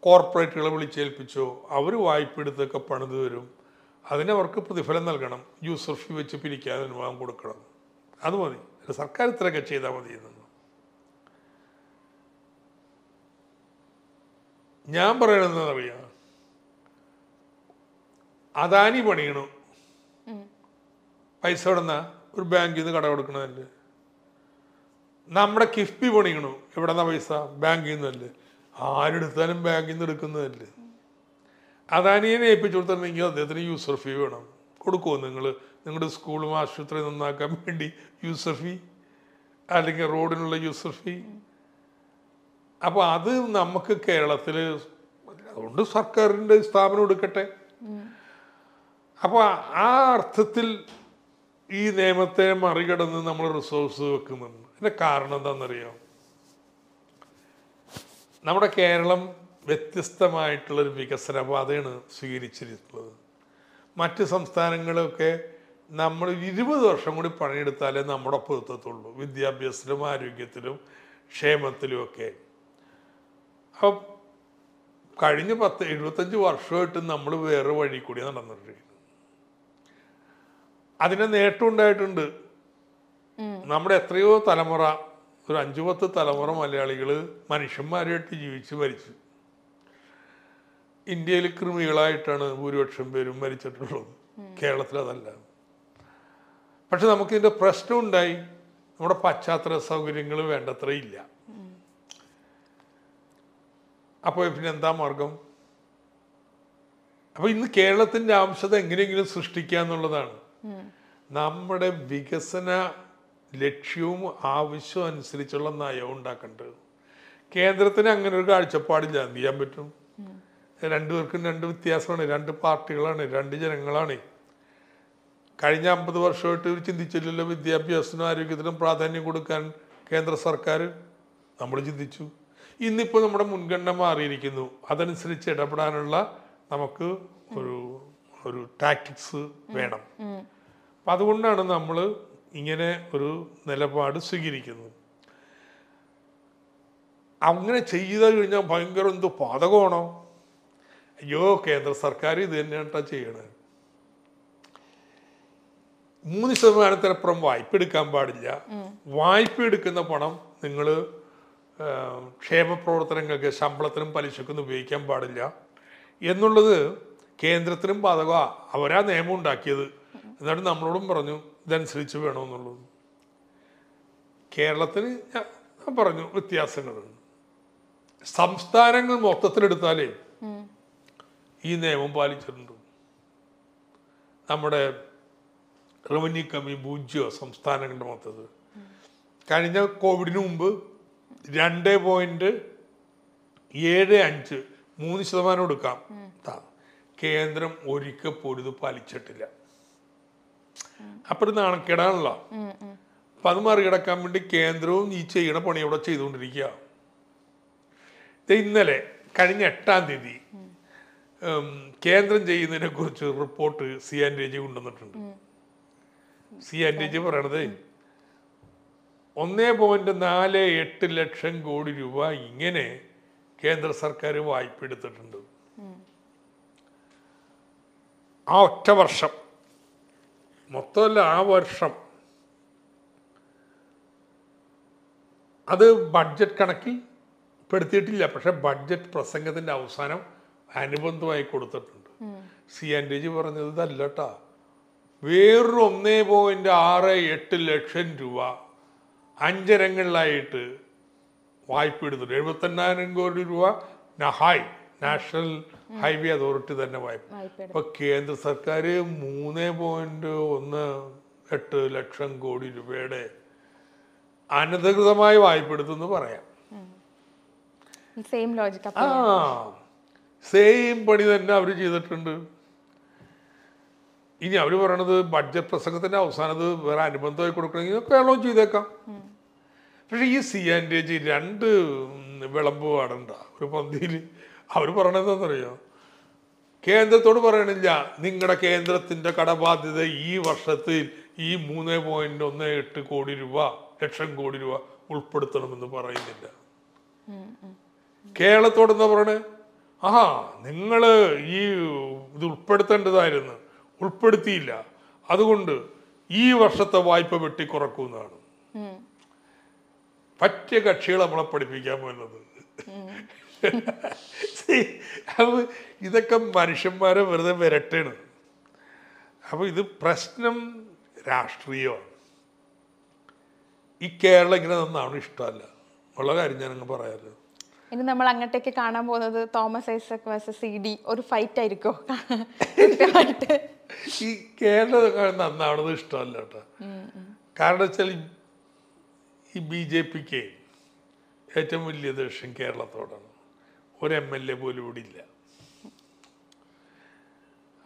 കോർപ്പറേറ്റുകളെ വിളിച്ചേൽപ്പിച്ചോ? അവർ വായ്പ എടുത്തൊക്കെ പണിത് വരും അതിനവർക്ക് പ്രതിഫലം നൽകണം. യൂസർ ഫീ വെച്ച് പിരിക്കാൻ അനുവാദം കൊടുക്കണം. അത് മതി. സർക്കാർ ഇത്രയൊക്കെ ചെയ്താൽ മതി എന്നൊന്ന്. ഞാൻ പറയണതെന്ന് അറിയാം അദാനി പണിയണു. പൈസ എവിടെന്നാ? ഒരു ബാങ്കിൽ നിന്ന് കട കൊടുക്കണതല്ലേ നമ്മുടെ കിഫ്ബി പണിയണു. എവിടെന്നാ പൈസ? ബാങ്കിൽ നിന്നല്ലേ ആരെടുത്താലും ബാങ്കിൽ നിന്ന് എടുക്കുന്നതല്ലേ. അദാനിയെ ഏൽപ്പിച്ചു കൊടുത്തിട്ടുണ്ടെങ്കിൽ അദ്ദേഹത്തിന് യൂസർ ഫീ വേണം. കൊടുക്കുമോ നിങ്ങൾ നിങ്ങളുടെ സ്കൂളും ആശുപത്രിയും നന്നാക്കാൻ വേണ്ടി യൂസർ ഫീ അല്ലെങ്കിൽ റോഡിനുള്ള യൂസർ ഫീ അപ്പോൾ അത് നമുക്ക് കേരളത്തിൽ അതുകൊണ്ട് സർക്കാരിന്റെ സ്ഥാപനം എടുക്കട്ടെ. അപ്പോൾ ആ അർത്ഥത്തിൽ ഈ നിയമത്തെ മറികടന്ന് നമ്മൾ റിസോഴ്സ് വെക്കുന്നുണ്ട്. അതിന്റെ കാരണം എന്താണെന്നറിയോ? നമ്മുടെ കേരളം വ്യത്യസ്തമായിട്ടുള്ളൊരു വികസന പാതയാണ് സ്വീകരിച്ചിട്ടുള്ളത്. മറ്റ് സംസ്ഥാനങ്ങളൊക്കെ നമ്മൾ ഇരുപത് വർഷം കൂടി പണിയെടുത്താലേ നമ്മുടെ ഒപ്പം എത്തത്തുള്ളൂ വിദ്യാഭ്യാസത്തിലും ആരോഗ്യത്തിലും ക്ഷേമത്തിലും ഒക്കെ. അപ്പം കഴിഞ്ഞ പത്ത് എഴുപത്തഞ്ച് വർഷമായിട്ട് നമ്മൾ വേറെ വഴി കൂടി നടന്നിട്ടുണ്ട് അതിന് നേട്ടം ഉണ്ടായിട്ടുണ്ട്. നമ്മുടെ എത്രയോ തലമുറ ഒരു അഞ്ചു പത്ത് തലമുറ മലയാളികൾ മനുഷ്യന്മാരായിട്ട് ജീവിച്ച് മരിച്ചു. ഇന്ത്യയിൽ കൃമികളായിട്ടാണ് ഭൂരിപക്ഷം പേരും മരിച്ചിട്ടുള്ളത്. കേരളത്തിൽ അതല്ല. പക്ഷെ നമുക്കിതിന്റെ പ്രശ്നം ഉണ്ടായി. നമ്മുടെ പശ്ചാത്തല സൗകര്യങ്ങൾ വേണ്ടത്ര ഇല്ല. അപ്പോൾ പിന്നെ എന്താ മാർഗം? അപ്പോൾ ഇന്ന് കേരളത്തിന്റെ ആവശ്യത എങ്ങനെയെങ്കിലും സൃഷ്ടിക്കുക എന്നുള്ളതാണ് നമ്മുടെ വികസന ലക്ഷ്യവും ആവശ്യവും അനുസരിച്ചുള്ള നയം ഉണ്ടാക്കേണ്ടത്. കേന്ദ്രത്തിന് അങ്ങനെ ഒരു കാഴ്ചപ്പാടില്ല. എന്ത് ചെയ്യാൻ പറ്റും? രണ്ടുപേർക്കും രണ്ട് വ്യത്യാസമാണ്. രണ്ട് പാർട്ടികളാണ്. രണ്ട് ജനങ്ങളാണ്. കഴിഞ്ഞ അമ്പത് വർഷമായിട്ട് ഇവർ ചിന്തിച്ചില്ലല്ലോ വിദ്യാഭ്യാസത്തിനും ആരോഗ്യത്തിനും പ്രാധാന്യം കൊടുക്കാൻ കേന്ദ്ര സർക്കാർ? നമ്മൾ ചിന്തിച്ചു. ഇന്നിപ്പോൾ നമ്മുടെ മുൻഗണന മാറിയിരിക്കുന്നു. അതനുസരിച്ച് ഇടപെടാനുള്ള നമുക്ക് ഒരു ഒരു ടാക്ടിക്സ് വേണം. അപ്പം അതുകൊണ്ടാണ് നമ്മൾ ഇങ്ങനെ ഒരു നിലപാട് സ്വീകരിക്കുന്നു. അങ്ങനെ ചെയ്ത് കഴിഞ്ഞാൽ ഭയങ്കര എന്തോ പാതകമാണോ? അയ്യോ കേന്ദ്ര സർക്കാർ ഇത് തന്നെയാട്ടാ ചെയ്യണത് മൂന്ന് ശതമാനത്തിനപ്പുറം വായ്പ എടുക്കാൻ പാടില്ല. വായ്പ എടുക്കുന്ന പണം നിങ്ങൾ ക്ഷേമ പ്രവർത്തനങ്ങൾക്ക് ശമ്പളത്തിനും പലിശക്കൊന്നും ഉപയോഗിക്കാൻ പാടില്ല. എന്നുള്ളത് കേന്ദ്രത്തിനും ബാധകമാണ് അവരാ നിയമം ഉണ്ടാക്കിയത്. എന്നിട്ട് നമ്മളോടും പറഞ്ഞു ഇതനുസരിച്ച് വേണമെന്നുള്ളത്. കേരളത്തിന് ഞാൻ പറഞ്ഞു വ്യത്യാസങ്ങളുണ്ട്. സംസ്ഥാനങ്ങൾ മൊത്തത്തിലെടുത്താലേ ഈ നിയമം പാലിച്ചിട്ടുണ്ട്? നമ്മുടെ റവന്യൂ കമ്മി പൂജ്യോ സംസ്ഥാനങ്ങളുടെ മൊത്തത്തിൽ. കഴിഞ്ഞ കോവിഡിന് മുമ്പ് രണ്ട് പോയിന്റ് ഏഴ് അഞ്ച് മൂന്ന് ശതമാനം എടുക്കാം. കേന്ദ്രം ഒരിക്കൽ പോലും ഇത് പാലിച്ചിട്ടില്ല. അപ്പോൾ ഇത് നാണക്കേടാണല്ലോ അപ്പം അത് മറികടക്കാൻ വേണ്ടി കേന്ദ്രവും ഈ ചെയ്യണ പണി ഇവിടെ ചെയ്തുകൊണ്ടിരിക്കുക. ഇന്നലെ കഴിഞ്ഞ എട്ടാം തീയതി കേന്ദ്രം ചെയ്യുന്നതിനെ കുറിച്ച് റിപ്പോർട്ട് സി ആൻ രജി കൊണ്ടുവന്നിട്ടുണ്ട്. സി ആൻ രജി പറയണത് ഒന്നേ പോയിന്റ് നാല് എട്ട് ലക്ഷം കോടി രൂപ ഇങ്ങനെ കേന്ദ്ര സർക്കാർ വായ്പ എടുത്തിട്ടുണ്ട്. ആ ഒറ്റ വർഷം മൊത്തമല്ല ആ വർഷം. അത് ബഡ്ജറ്റ് കണക്കിൽ പെടുത്തിയിട്ടില്ല. പക്ഷെ ബഡ്ജറ്റ് പ്രസംഗത്തിന്റെ അവസാനം അനുബന്ധമായി കൊടുത്തിട്ടുണ്ട്. സി ആൻഡ് ജി പറഞ്ഞത് ഇതല്ല കേട്ടാ വേറൊരു ഒന്നേ പോയിന്റ് ആറ് എട്ട് ലക്ഷം രൂപ അഞ്ചരങ്ങളിലായിട്ട് വായ്പ എടുത്തിട്ടുണ്ട്. എഴുപത്തെണ്ണായിരം കോടി രൂപ നഹായ് നാഷണൽ ഹൈവേ അതോറിറ്റി തന്നെ വായ്പ. ഇപ്പൊ കേന്ദ്ര സർക്കാർ മൂന്ന് പോയിന്റ് ഒന്ന് എട്ട് ലക്ഷം കോടി രൂപയുടെ അനധികൃതമായി വായ്പ എടുത്തെന്ന് പറയാം സെയിം ലോജിക് ആ സെയിം പണി തന്നെ അവർ ചെയ്തിട്ടുണ്ട്. ഇനി അവർ പറയണത് ബഡ്ജറ്റ് പ്രസംഗത്തിന്റെ അവസാനത്ത് വേറെ അനുബന്ധമായി കൊടുക്കണമെങ്കിൽ കേരളവും ചെയ്തേക്കാം. പക്ഷെ ഈ സി ആൻഡ് ജി രണ്ട് വിളമ്പ് പാടണ്ട. ഒരു പന്തിയിൽ അവർ പറയണതെന്നറിയോ കേന്ദ്രത്തോട് പറയണില്ല. നിങ്ങളുടെ കേന്ദ്രത്തിന്റെ കടബാധ്യത ഈ വർഷത്തിൽ ഈ മൂന്ന് പോയിന്റ് ഒന്ന് എട്ട് കോടി രൂപ ലക്ഷം കോടി രൂപ ഉൾപ്പെടുത്തണമെന്ന് പറയുന്നില്ല. കേരളത്തോട് എന്താ പറയണേ? ആഹാ നിങ്ങൾ ഈ ഇത് ഉൾപ്പെടുത്തേണ്ടതായിരുന്നു. ഉൾപ്പെടുത്തിയില്ല. അതുകൊണ്ട് ഈ വർഷത്തെ വായ്പ വെട്ടിക്കുറക്കുന്നതാണ് പറ്റിയ കക്ഷികൾ നമ്മളെ പഠിപ്പിക്കാൻ പോകുന്നത് [laughs] ഇതൊക്കെ മനുഷ്യന്മാരെ വെറുതെ വിരട്ടാണ്. അപ്പോൾ ഇത് പ്രശ്നം രാഷ്ട്രീയമാണ്. ഈ കേരളം ഇങ്ങനെ നന്നാവണം ഇഷ്ടമല്ല. ഉള്ള കാര്യം ഞാനങ്ങ് പറയാറ് ഇനി നമ്മൾ അങ്ങോട്ടേക്ക് കാണാൻ പോകുന്നത് Thomas Isaac versus C D ഒരു ഫൈറ്റ് ആയിരിക്കോ. ഈ കേരളം നന്നാവണത് ഇഷ്ടമല്ല കേട്ടോ. കാരണം വെച്ചാൽ ഈ- ഈ ബി ജെ പിക്ക് ഏറ്റവും വലിയ ദേഷ്യം കേരളത്തോടാണ്. ഒരു എം എൽ എ പോലും ഇവിടെ ഇല്ല.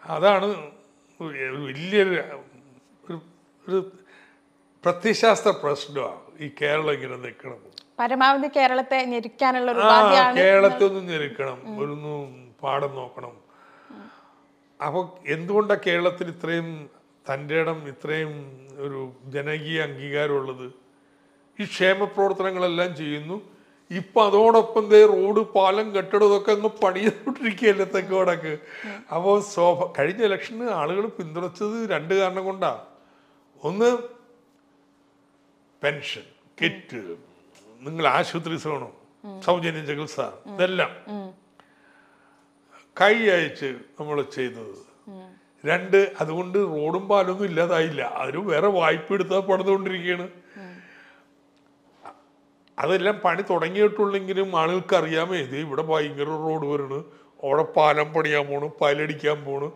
അതാണ് ഒരു വലിയൊരു ഒരു ഒരു പ്രത്യശാസ്ത്ര പ്രശ്നമാണ് ഈ കേരളം ഇങ്ങനെ നിൽക്കണം പരമാവധി കേരളത്തെ ഞെരുക്കാനുള്ള ഒരു കേരളത്തെ ഒന്ന് ഞെരുക്കണം ഒന്ന് പാഠം നോക്കണം. അപ്പോൾ എന്തുകൊണ്ടാണ് കേരളത്തിൽ ഇത്രയും തന്റെ ഇടം ഇത്രയും ഒരു ജനകീയ അംഗീകാരമുള്ളത്? ഈ ക്ഷേമ പ്രവർത്തനങ്ങളെല്ലാം ചെയ്യുന്നു. ഇപ്പൊ അതോടൊപ്പം ദേ റോഡ് പാലം കെട്ടിടം ഇതൊക്കെ അങ്ങ് പണിതുകൊണ്ടിരിക്കുകയല്ലേ തെക്കോടൊക്കെ അപ്പോൾ സ്വാഭ കഴിഞ്ഞ ഇലക്ഷന് ആളുകൾ പിന്തുണച്ചത് രണ്ട് കാരണം കൊണ്ടാണ് ഒന്ന് പെൻഷൻ കിറ്റ് നിങ്ങൾ ആശുപത്രി സേവനം സൗജന്യ ചികിത്സ ഇതെല്ലാം. കൈ അയച്ച് നമ്മൾ ചെയ്തത്. രണ്ട് അതുകൊണ്ട് റോഡും പാലൊന്നും ഇല്ലാതായില്ല. അതിന് വേറെ വായ്പ എടുത്താൽ പണിതുകൊണ്ടിരിക്കുകയാണ്. അതെല്ലാം പണി തുടങ്ങിയിട്ടുള്ളെങ്കിലും ആളുകൾക്ക് അറിയാമേ ഇത് ഇവിടെ ഭയങ്കര റോഡ് വരണ്. അവിടെ പാലം പണിയാൻ പോണു പാലടിക്കാൻ പോണു.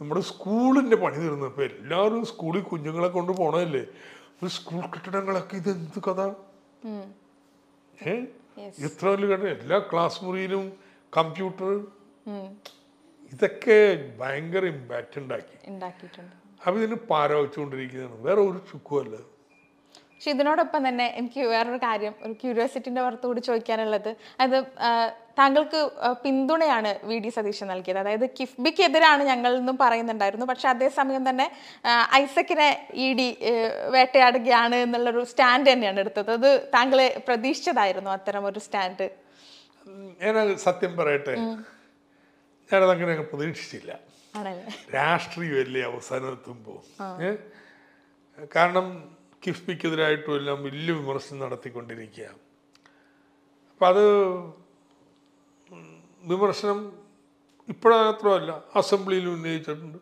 നമ്മുടെ സ്കൂളിന്റെ പണി തീർന്നു. ഇപ്പൊ എല്ലാവരും സ്കൂളിൽ കുഞ്ഞുങ്ങളെ കൊണ്ട് പോണതല്ലേ? ഒരു സ്കൂൾ കെട്ടിടങ്ങളൊക്കെ ഇത് എന്ത് കഥ. ഏ? ഇത്ര വലിയ കണ്ട എല്ലാ ക്ലാസ് മുറിയിലും കമ്പ്യൂട്ടർ. ഇതൊക്കെ ഭയങ്കര ഇമ്പാക്റ്റ് ഉണ്ടാക്കി. അപ്പം അപ്പൊ ഇതിന് പാരവച്ചുകൊണ്ടിരിക്കുന്നതാണ് വേറെ ഒരു ചുക്കുമല്ല. പക്ഷെ ഇതിനോടൊപ്പം തന്നെ എനിക്ക് വേറൊരു കാര്യം ഒരു ക്യൂരിയോസിറ്റിന്റെ പുറത്ത് കൂടി ചോദിക്കാനുള്ളത്. അത് താങ്കൾക്ക് പിന്തുണയാണ് വി. ഡി. സതീശൻ നൽകിയത്. അതായത് കിഫ്ബിക്കെതിരാണ് ഞങ്ങൾ എന്നും പറയുന്നുണ്ടായിരുന്നു. പക്ഷെ അതേസമയം തന്നെ ഐസക്കിനെ ഇ. ഡി വേട്ടയാടുകയാണ് എന്നുള്ളൊരു സ്റ്റാൻഡ് തന്നെയാണ് എടുത്തത്. അത് താങ്കളെ പ്രതീക്ഷിച്ചതായിരുന്നു അത്തരം ഒരു സ്റ്റാൻഡ്? ഞാനത് സത്യം പറയട്ടെ. ഞാനത് അങ്ങനെ അങ്ങ് പ്രതീക്ഷിച്ചില്ല. രാഷ്ട്രീയമല്ലേ അവസാനം എത്തുമ്പോൾ കാരണം കിഫ്ബിക്കെതിരായിട്ടും എല്ലാം വലിയ വിമർശനം നടത്തിക്കൊണ്ടിരിക്കുക അപ്പം അത് വിമർശനം ഇപ്പോഴത്രമല്ല അസംബ്ലിയിൽ ഉന്നയിച്ചിട്ടുണ്ട്.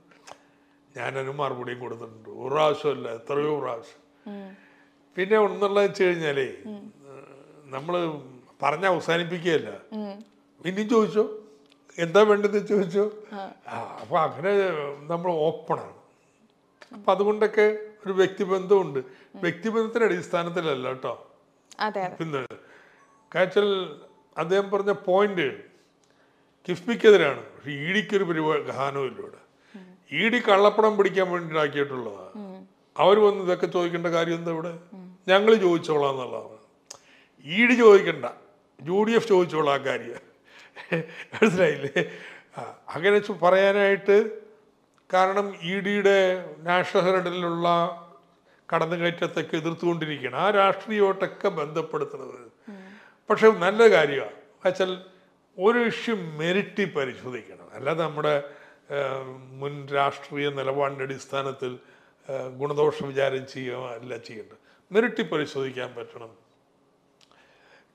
ഞാനതിന് മറുപടിയും കൊടുത്തിട്ടുണ്ട്. ഒരു പ്രാവശ്യമല്ല എത്രയോ പ്രാവശ്യം. പിന്നെ ഒന്നുള്ളത് വെച്ച് കഴിഞ്ഞാലേ നമ്മൾ പറഞ്ഞ അവസാനിപ്പിക്കുകയല്ല. ഇനിയും ചോദിച്ചോ? എന്താ വേണ്ടത് ചോദിച്ചോ? അപ്പോൾ അങ്ങനെ നമ്മൾ ഓപ്പണാണ്. അപ്പം അതുകൊണ്ടൊക്കെ ഒരു വ്യക്തിബന്ധമുണ്ട്. വ്യക്തിബന്ധത്തിന്റെ അടിസ്ഥാനത്തിലല്ല കേട്ടോ. പിന്നെ കാച്ചൽ അദ്ദേഹം പറഞ്ഞ പോയിന്റ് കിഫ്ബിക്കെതിരാണ്. പക്ഷെ ഈടിക്കൊരു പരിപാടി ഗാനമില്ല ഇവിടെ. ഇ ഡി കള്ളപ്പണം പിടിക്കാൻ വേണ്ടി ഉണ്ടാക്കിയിട്ടുള്ളതാണ് അവർ വന്ന് ഇതൊക്കെ ചോദിക്കേണ്ട കാര്യം എന്താ ഇവിടെ? ഞങ്ങൾ ചോദിച്ചോളാം എന്നുള്ളതാണ് ഡി ചോദിക്കണ്ട. യു ഡി എഫ് ചോദിച്ചോളാം ആ കാര്യം. മനസ്സിലായില്ലേ? അങ്ങനെ പറയാനായിട്ട് കാരണം ഇ ഡിയുടെ നാഷണൽ ഹെറിഡിലുള്ള കടന്നുകയറ്റത്തൊക്കെ എതിർത്തുകൊണ്ടിരിക്കുകയാണ്. ആ രാഷ്ട്രീയമായിട്ടൊക്കെ ബന്ധപ്പെടുത്തുന്നത്. പക്ഷെ നല്ല കാര്യമാണ്. വെച്ചാൽ ഒരു ഇഷ്യൂ മെരിറ്റി പരിശോധിക്കണം. അല്ലാതെ നമ്മുടെ മുൻ രാഷ്ട്രീയ നിലപാടിന്റെ അടിസ്ഥാനത്തിൽ ഗുണദോഷ വിചാരം ചെയ്യുക അല്ല ചെയ്യേണ്ടത്. മെരിറ്റി പരിശോധിക്കാൻ പറ്റണം.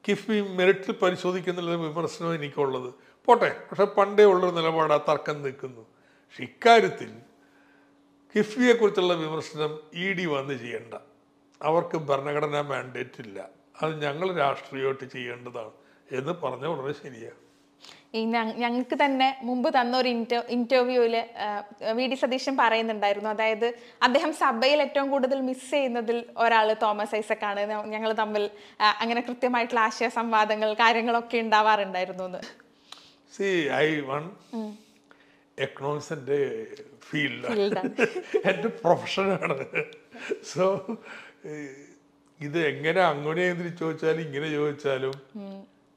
കിഫ്ബി മെറിറ്റിൽ പരിശോധിക്കുന്നുള്ള വിമർശനം എനിക്കുള്ളത്. പോട്ടെ. പക്ഷെ പണ്ടേ ഉള്ളൊരു നിലപാട് ആ തർക്കം നിൽക്കുന്നു പക്ഷെ ഇക്കാര്യത്തിൽ കിഫ്ബിയെക്കുറിച്ചുള്ള വിമർശനം ഇ ഡി വന്ന് ചെയ്യേണ്ട. അവർക്ക് ഭരണഘടനാ മാൻഡേറ്റ് ഇല്ല. അത് ഞങ്ങൾ രാഷ്ട്രീയമായിട്ട് ചെയ്യേണ്ടതാണ് എന്ന് പറഞ്ഞ വളരെ ശരിയാണ് ഞങ്ങൾക്ക് തന്നെ മുമ്പ് തന്ന ഒരു ഇന്റർ ഇന്റർവ്യൂവിൽ വി ഡി സതീശൻ പറയുന്നുണ്ടായിരുന്നു. അതായത് അദ്ദേഹം സഭയിൽ ഏറ്റവും കൂടുതൽ മിസ് ചെയ്യുന്നതിൽ ഒരാൾ തോമസ് ഐസക് ആണ് ഞങ്ങൾ തമ്മിൽ അങ്ങനെ കൃത്യമായിട്ടുള്ള ആശയ സംവാദങ്ങൾ കാര്യങ്ങളൊക്കെ ഉണ്ടാവാറുണ്ടായിരുന്നു എന്ന്. സി ഐ വൺ എക്കണോമിക്സ് എന്റെ ഫീൽഡാണ്. എന്റെ പ്രൊഫഷനാണ് സോ ഇത് എങ്ങനെ അങ്ങനെ എന്തിന് ചോദിച്ചാലും ഇങ്ങനെ ചോദിച്ചാലും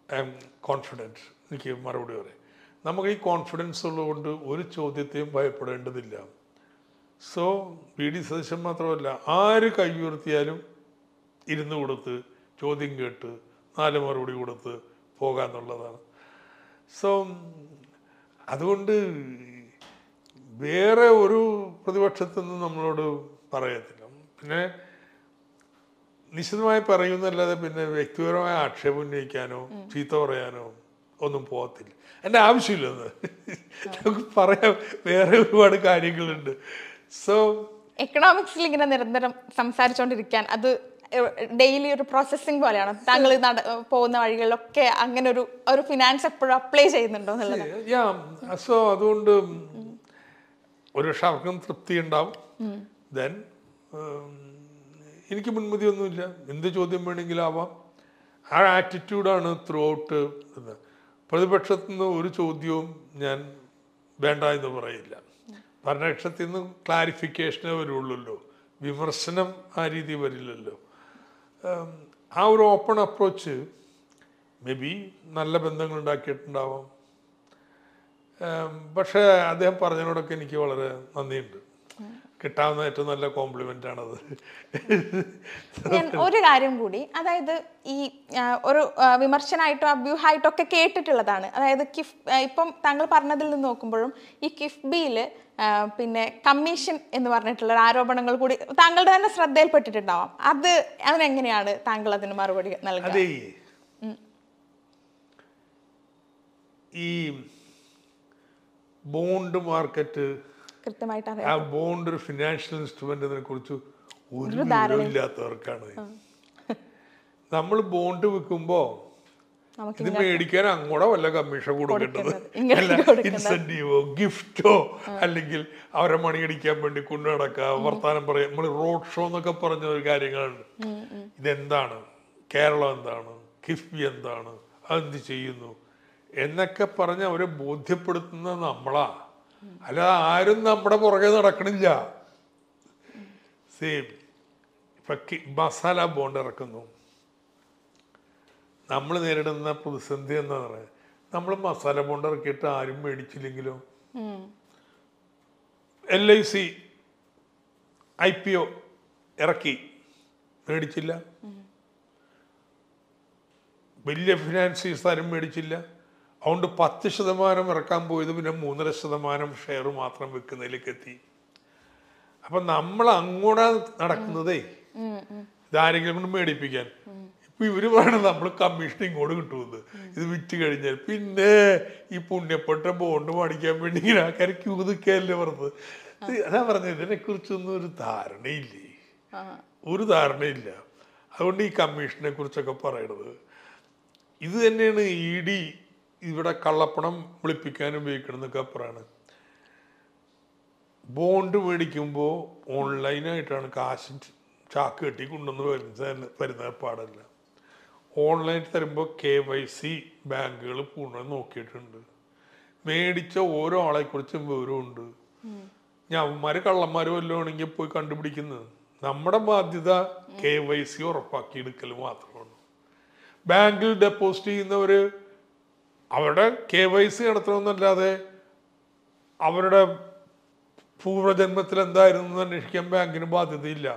ഐ എം കോൺഫിഡന്റ് എനിക്ക് മറുപടി പറയാം. നമുക്ക് ഈ കോൺഫിഡൻസ് ഉള്ളതുകൊണ്ട് ഒരു ചോദ്യത്തെയും ഭയപ്പെടേണ്ടതില്ല. So P. ഡി. സദസ്യം മാത്രമല്ല ആര് കൈ ഉയർത്തിയാലും ഇരുന്ന് കൊടുത്ത് ചോദ്യം കേട്ട് നാല് മറുപടി കൊടുത്ത് പോകാന്നുള്ളതാണ്. സോ അതുകൊണ്ട് വേറെ ഒരു പ്രതിപക്ഷത്തൊന്നും നിന്ന് നമ്മളോട് പറയത്തില്ല. പിന്നെ നിശ്ചിതമായി പറയുന്നല്ലാതെ പിന്നെ വ്യക്തിപരമായ ആക്ഷേപം ഉന്നയിക്കാനോ ചീത്ത പറയാനോ ഒന്നും പോകത്തില്ല. എന്റെ ആവശ്യമില്ലെന്ന്. നമുക്ക് പറയാം. വേറെ ഒരുപാട് കാര്യങ്ങളുണ്ട്. സോ എക്കണോമിക്സിൽ ഇങ്ങനെ നിരന്തരം സംസാരിച്ചുകൊണ്ടിരിക്കാൻ അത് ഡെയിലി ഒരു പ്രോസസ്സിങ് പോലെയാണ്. താങ്കൾ പോകുന്ന വഴികളിലൊക്കെ അങ്ങനെ ഒരു ഒരു ഫിനാൻസ് എപ്പോഴും അപ്ലൈ ചെയ്യുന്നുണ്ടോ എന്നുള്ളത്? സോ അതുകൊണ്ട് ഒരു അവർക്കും തൃപ്തി ഉണ്ടാവും ദെൻ എനിക്ക് മുൻമതിയൊന്നുമില്ല എന്ത് ചോദ്യം വേണമെങ്കിലും ആവാം ആ ആറ്റിറ്റ്യൂഡാണ് ത്രൂ ഔട്ട് പ്രതിപക്ഷത്തു നിന്ന് ഒരു ചോദ്യവും ഞാൻ വേണ്ട എന്ന് പറയില്ല. ഭരണപക്ഷത്തിൽ നിന്ന് ക്ലാരിഫിക്കേഷനേ വരുള്ളൂ വിമർശനം ആ രീതി വരില്ലല്ലോ. ആ ഒരു ഓപ്പൺ അപ്രോച്ച് മേ ബി നല്ല ബന്ധങ്ങൾ ഉണ്ടാക്കിയിട്ടുണ്ടാവാം പക്ഷേ അദ്ദേഹം പറഞ്ഞതിനോടൊക്കെ എനിക്ക് വളരെ നന്ദിയുണ്ട്. കിട്ടാവുന്ന ഏറ്റവും നല്ല കോംപ്ലിമെന്റ് ആണത്. ഞാൻ ഒരു കാര്യം കൂടി അതായത് ഈ ഒരു വിമർശനായിട്ടോ വിമർശനമായിട്ടോ അഭ്യൂഹമായിട്ടോ ഒക്കെ കേട്ടിട്ടുള്ളതാണ്. അതായത് കിഫ് ഇപ്പം താങ്കൾ പറഞ്ഞതിൽ നിന്ന് നോക്കുമ്പോഴും ഈ കിഫ്ബിയിൽ പിന്നെ കമ്മീഷൻ എന്ന് പറഞ്ഞിട്ടുള്ള ആരോപണങ്ങൾ കൂടി താങ്കളുടെ തന്നെ ശ്രദ്ധയിൽപ്പെട്ടിട്ടുണ്ടാവാം. അത് അതിനെങ്ങനെയാണ് താങ്കൾ അതിന് മറുപടി നൽകുന്നത് ഈ ബോണ്ട് മാർക്കറ്റ് കൃത്യമായിട്ട് അറിയാം. ആ ബോണ്ട് ഒരു ഫിനാൻഷ്യൽ ഇൻസ്ട്രുമെന്റിനെ കുറിച്ച് ഒരു ഇല്ലാത്തവർക്കാണ് നമ്മൾ ബോണ്ട് വെക്കുമ്പോ നമുക്ക് ഇത് മേടിക്കാൻ അങ്ങോടെ വല്ല കമ്മീഷൻ കൊടുക്കേണ്ടത്? അല്ല ഇൻസെന്റീവോ ഗിഫ്റ്റോ അല്ലെങ്കിൽ അവരെ മണിയടിക്കാൻ വേണ്ടി കൊണ്ടു നടക്കുക വർത്താനം പറയാം. നമ്മൾ റോഡ് ഷോ എന്നൊക്കെ പറഞ്ഞ ഒരു കാര്യങ്ങളുണ്ട്. ഇതെന്താണ്? കേരളം എന്താണ്? കിഫ്ബി എന്താണ്? അതെന്ത് ചെയ്യുന്നു? എന്നൊക്കെ പറഞ്ഞ് അവരെ ബോധ്യപ്പെടുത്തുന്ന നമ്മളാ. അല്ലാതെ ആരും നമ്മുടെ പുറകെ നടക്കണില്ല. സെയിം ഇപ്പം മസാല ബോണ്ട് ഇറക്കുന്നു. നമ്മൾ നേരിടുന്ന പ്രതിസന്ധി എന്താ പറയുക നമ്മൾ മസാല ബോണ്ട് ഇറക്കിയിട്ട് ആരും മേടിച്ചില്ലെങ്കിലോ. L I C I P O ഇറക്കി. മേടിച്ചില്ല? വലിയ ഫിനാൻസീസ് ആരും മേടിച്ചില്ല? അതുകൊണ്ട് പത്ത് ശതമാനം ഇറക്കാൻ പോയത് പിന്നെ മൂന്നര ശതമാനം ഷെയർ മാത്രം വെക്കുന്നതിലേക്ക് എത്തി അപ്പം നമ്മൾ അങ്ങോട്ടാ നടക്കുന്നതേ. ഇതാരെങ്കിലും കൊണ്ട് മേടിപ്പിക്കാൻ. ഇപ്പൊ ഇവർ പറയണത് നമ്മൾ കമ്മീഷൻ ഇങ്ങോട്ട് കിട്ടുമെന്ന്. ഇത് വിറ്റ് കഴിഞ്ഞാൽ പിന്നെ ഈ പുണ്യപ്പെട്ട ബോണ്ട് മേടിക്കാൻ വേണ്ടി ഇങ്ങനെ ആൾക്കാർ ക്യൂ നിൽക്കാനല്ലേ പറഞ്ഞത്. അതാ പറഞ്ഞത് ഇതിനെ കുറിച്ചൊന്നും ഒരു ധാരണയില്ലേ. ഒരു ധാരണയില്ല. അതുകൊണ്ട് ഈ കമ്മീഷനെ കുറിച്ചൊക്കെ പറയണത്. ഇത് തന്നെയാണ് ഇ ഡി ഇവിടെ കള്ളപ്പണം വിളിപ്പിക്കാൻ ഉപയോഗിക്കണം എന്നൊക്കെ പറയണത് ബോണ്ട് മേടിക്കുമ്പോൾ ഓൺലൈനായിട്ടാണ് കാശ് ചാക്ക് കെട്ടി കൊണ്ടുവന്ന് വരുന്ന വരുന്ന പാടല്ല. ഓൺലൈൻ തരുമ്പോൾ കെ വൈ സി ബാങ്കുകൾ പൂർണ നോക്കിയിട്ടുണ്ട്. മേടിച്ച ഓരോ ആളെക്കുറിച്ചും വിവരമുണ്ട്. ഞാൻ അവന്മാര് കള്ളന്മാര് വല്ലതുമാണെങ്കിൽ പോയി കണ്ടുപിടിക്കുന്നത്. നമ്മുടെ ബാധ്യത കെ വൈ സി ഉറപ്പാക്കി എടുക്കൽ മാത്രമാണ്. ബാങ്കിൽ ഡെപ്പോസിറ്റ് ചെയ്യുന്നവര് അവരുടെ കെ വൈ സി നടത്തണമെന്നല്ലാതെ അവരുടെ പൂർവജന്മത്തിൽ എന്തായിരുന്നു അന്വേഷിക്കാൻ ബാങ്കിന് ബാധ്യതയില്ല.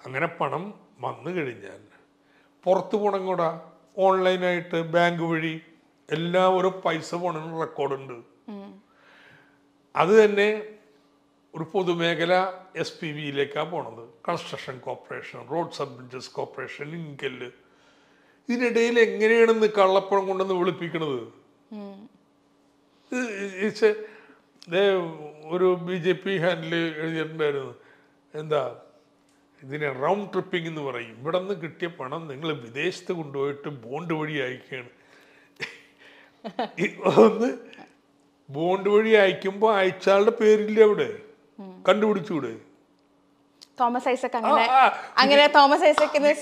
അങ്ങനെ പണം വന്നു കഴിഞ്ഞാൽ പുറത്ത് പോണം കൂടാ ഓൺലൈനായിട്ട് ബാങ്ക് വഴി എല്ലാ ഒരു പൈസ പോണെന്ന് റെക്കോർഡുണ്ട്. അത് തന്നെ ഒരു പൊതുമേഖല എസ് പി വിയിലേക്കാണ് പോണത്. Construction corporation road sub corporation ഇൻകല്ല് ഇതിനിടയിൽ എങ്ങനെയാണെന്ന് കള്ളപ്പണം കൊണ്ടുവന്ന് വിളിപ്പിക്കണത്? ഒരു ബി ജെ പി ഹാൻഡിൽ എഴുതിയിട്ടുണ്ടായിരുന്നു. എന്താ ഇതിനെ റൗണ്ട് ട്രിപ്പിംഗ് എന്ന് പറയും. ഇവിടെ നിന്ന് കിട്ടിയ പണം നിങ്ങൾ വിദേശത്ത് കൊണ്ടുപോയിട്ട് ബോണ്ട് വഴി അയക്കുകയാണ്. ഒന്ന് ബോണ്ട് വഴി അയക്കുമ്പോൾ അയച്ചാളുടെ പേരില്ല അവിടെ? കണ്ടുപിടിച്ചൂടെ തോമസ് ഐസക് അങ്ങനെ. അങ്ങനെ തോമസ് ഐസക്കിന് [laughs]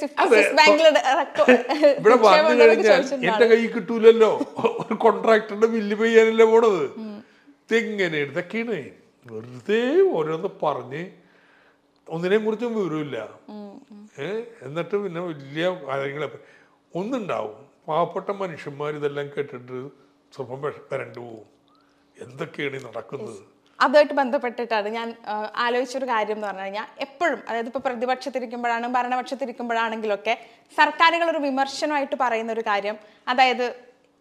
ഇവിടെ വന്നു കഴിഞ്ഞാൽ എന്റെ കൈ കിട്ടൂലല്ലോ. ഒരു കോൺട്രാക്ടറുടെ ബില്ല് പെയ്യാനല്ലേ പോണത്? തെങ്ങനെ ഇതൊക്കെയാണ് വെറുതെ ഓരോന്ന് പറഞ്ഞ് ഒന്നിനെ കുറിച്ചും വിവരമില്ല. ഏഹ് എന്നിട്ട് പിന്നെ വലിയ കാര്യങ്ങളെ ഒന്നുണ്ടാവും. പാവപ്പെട്ട മനുഷ്യന്മാർ ഇതെല്ലാം കേട്ടിട്ട് സ്വഭം വരണ്ടു പോവും. എന്തൊക്കെയാണ് ഈ നടക്കുന്നത്? അതുമായിട്ട് ബന്ധപ്പെട്ടിട്ടാണ് ഞാൻ ആലോചിച്ചൊരു കാര്യം എന്ന് പറഞ്ഞു കഴിഞ്ഞാൽ എപ്പോഴും അതായത് ഇപ്പോൾ പ്രതിപക്ഷത്തിരിക്കുമ്പോഴാണ് ഭരണപക്ഷത്തിരിക്കുമ്പോഴാണെങ്കിലൊക്കെ സർക്കാരുകൾ ഒരു വിമർശനമായിട്ട് പറയുന്ന ഒരു കാര്യം. അതായത്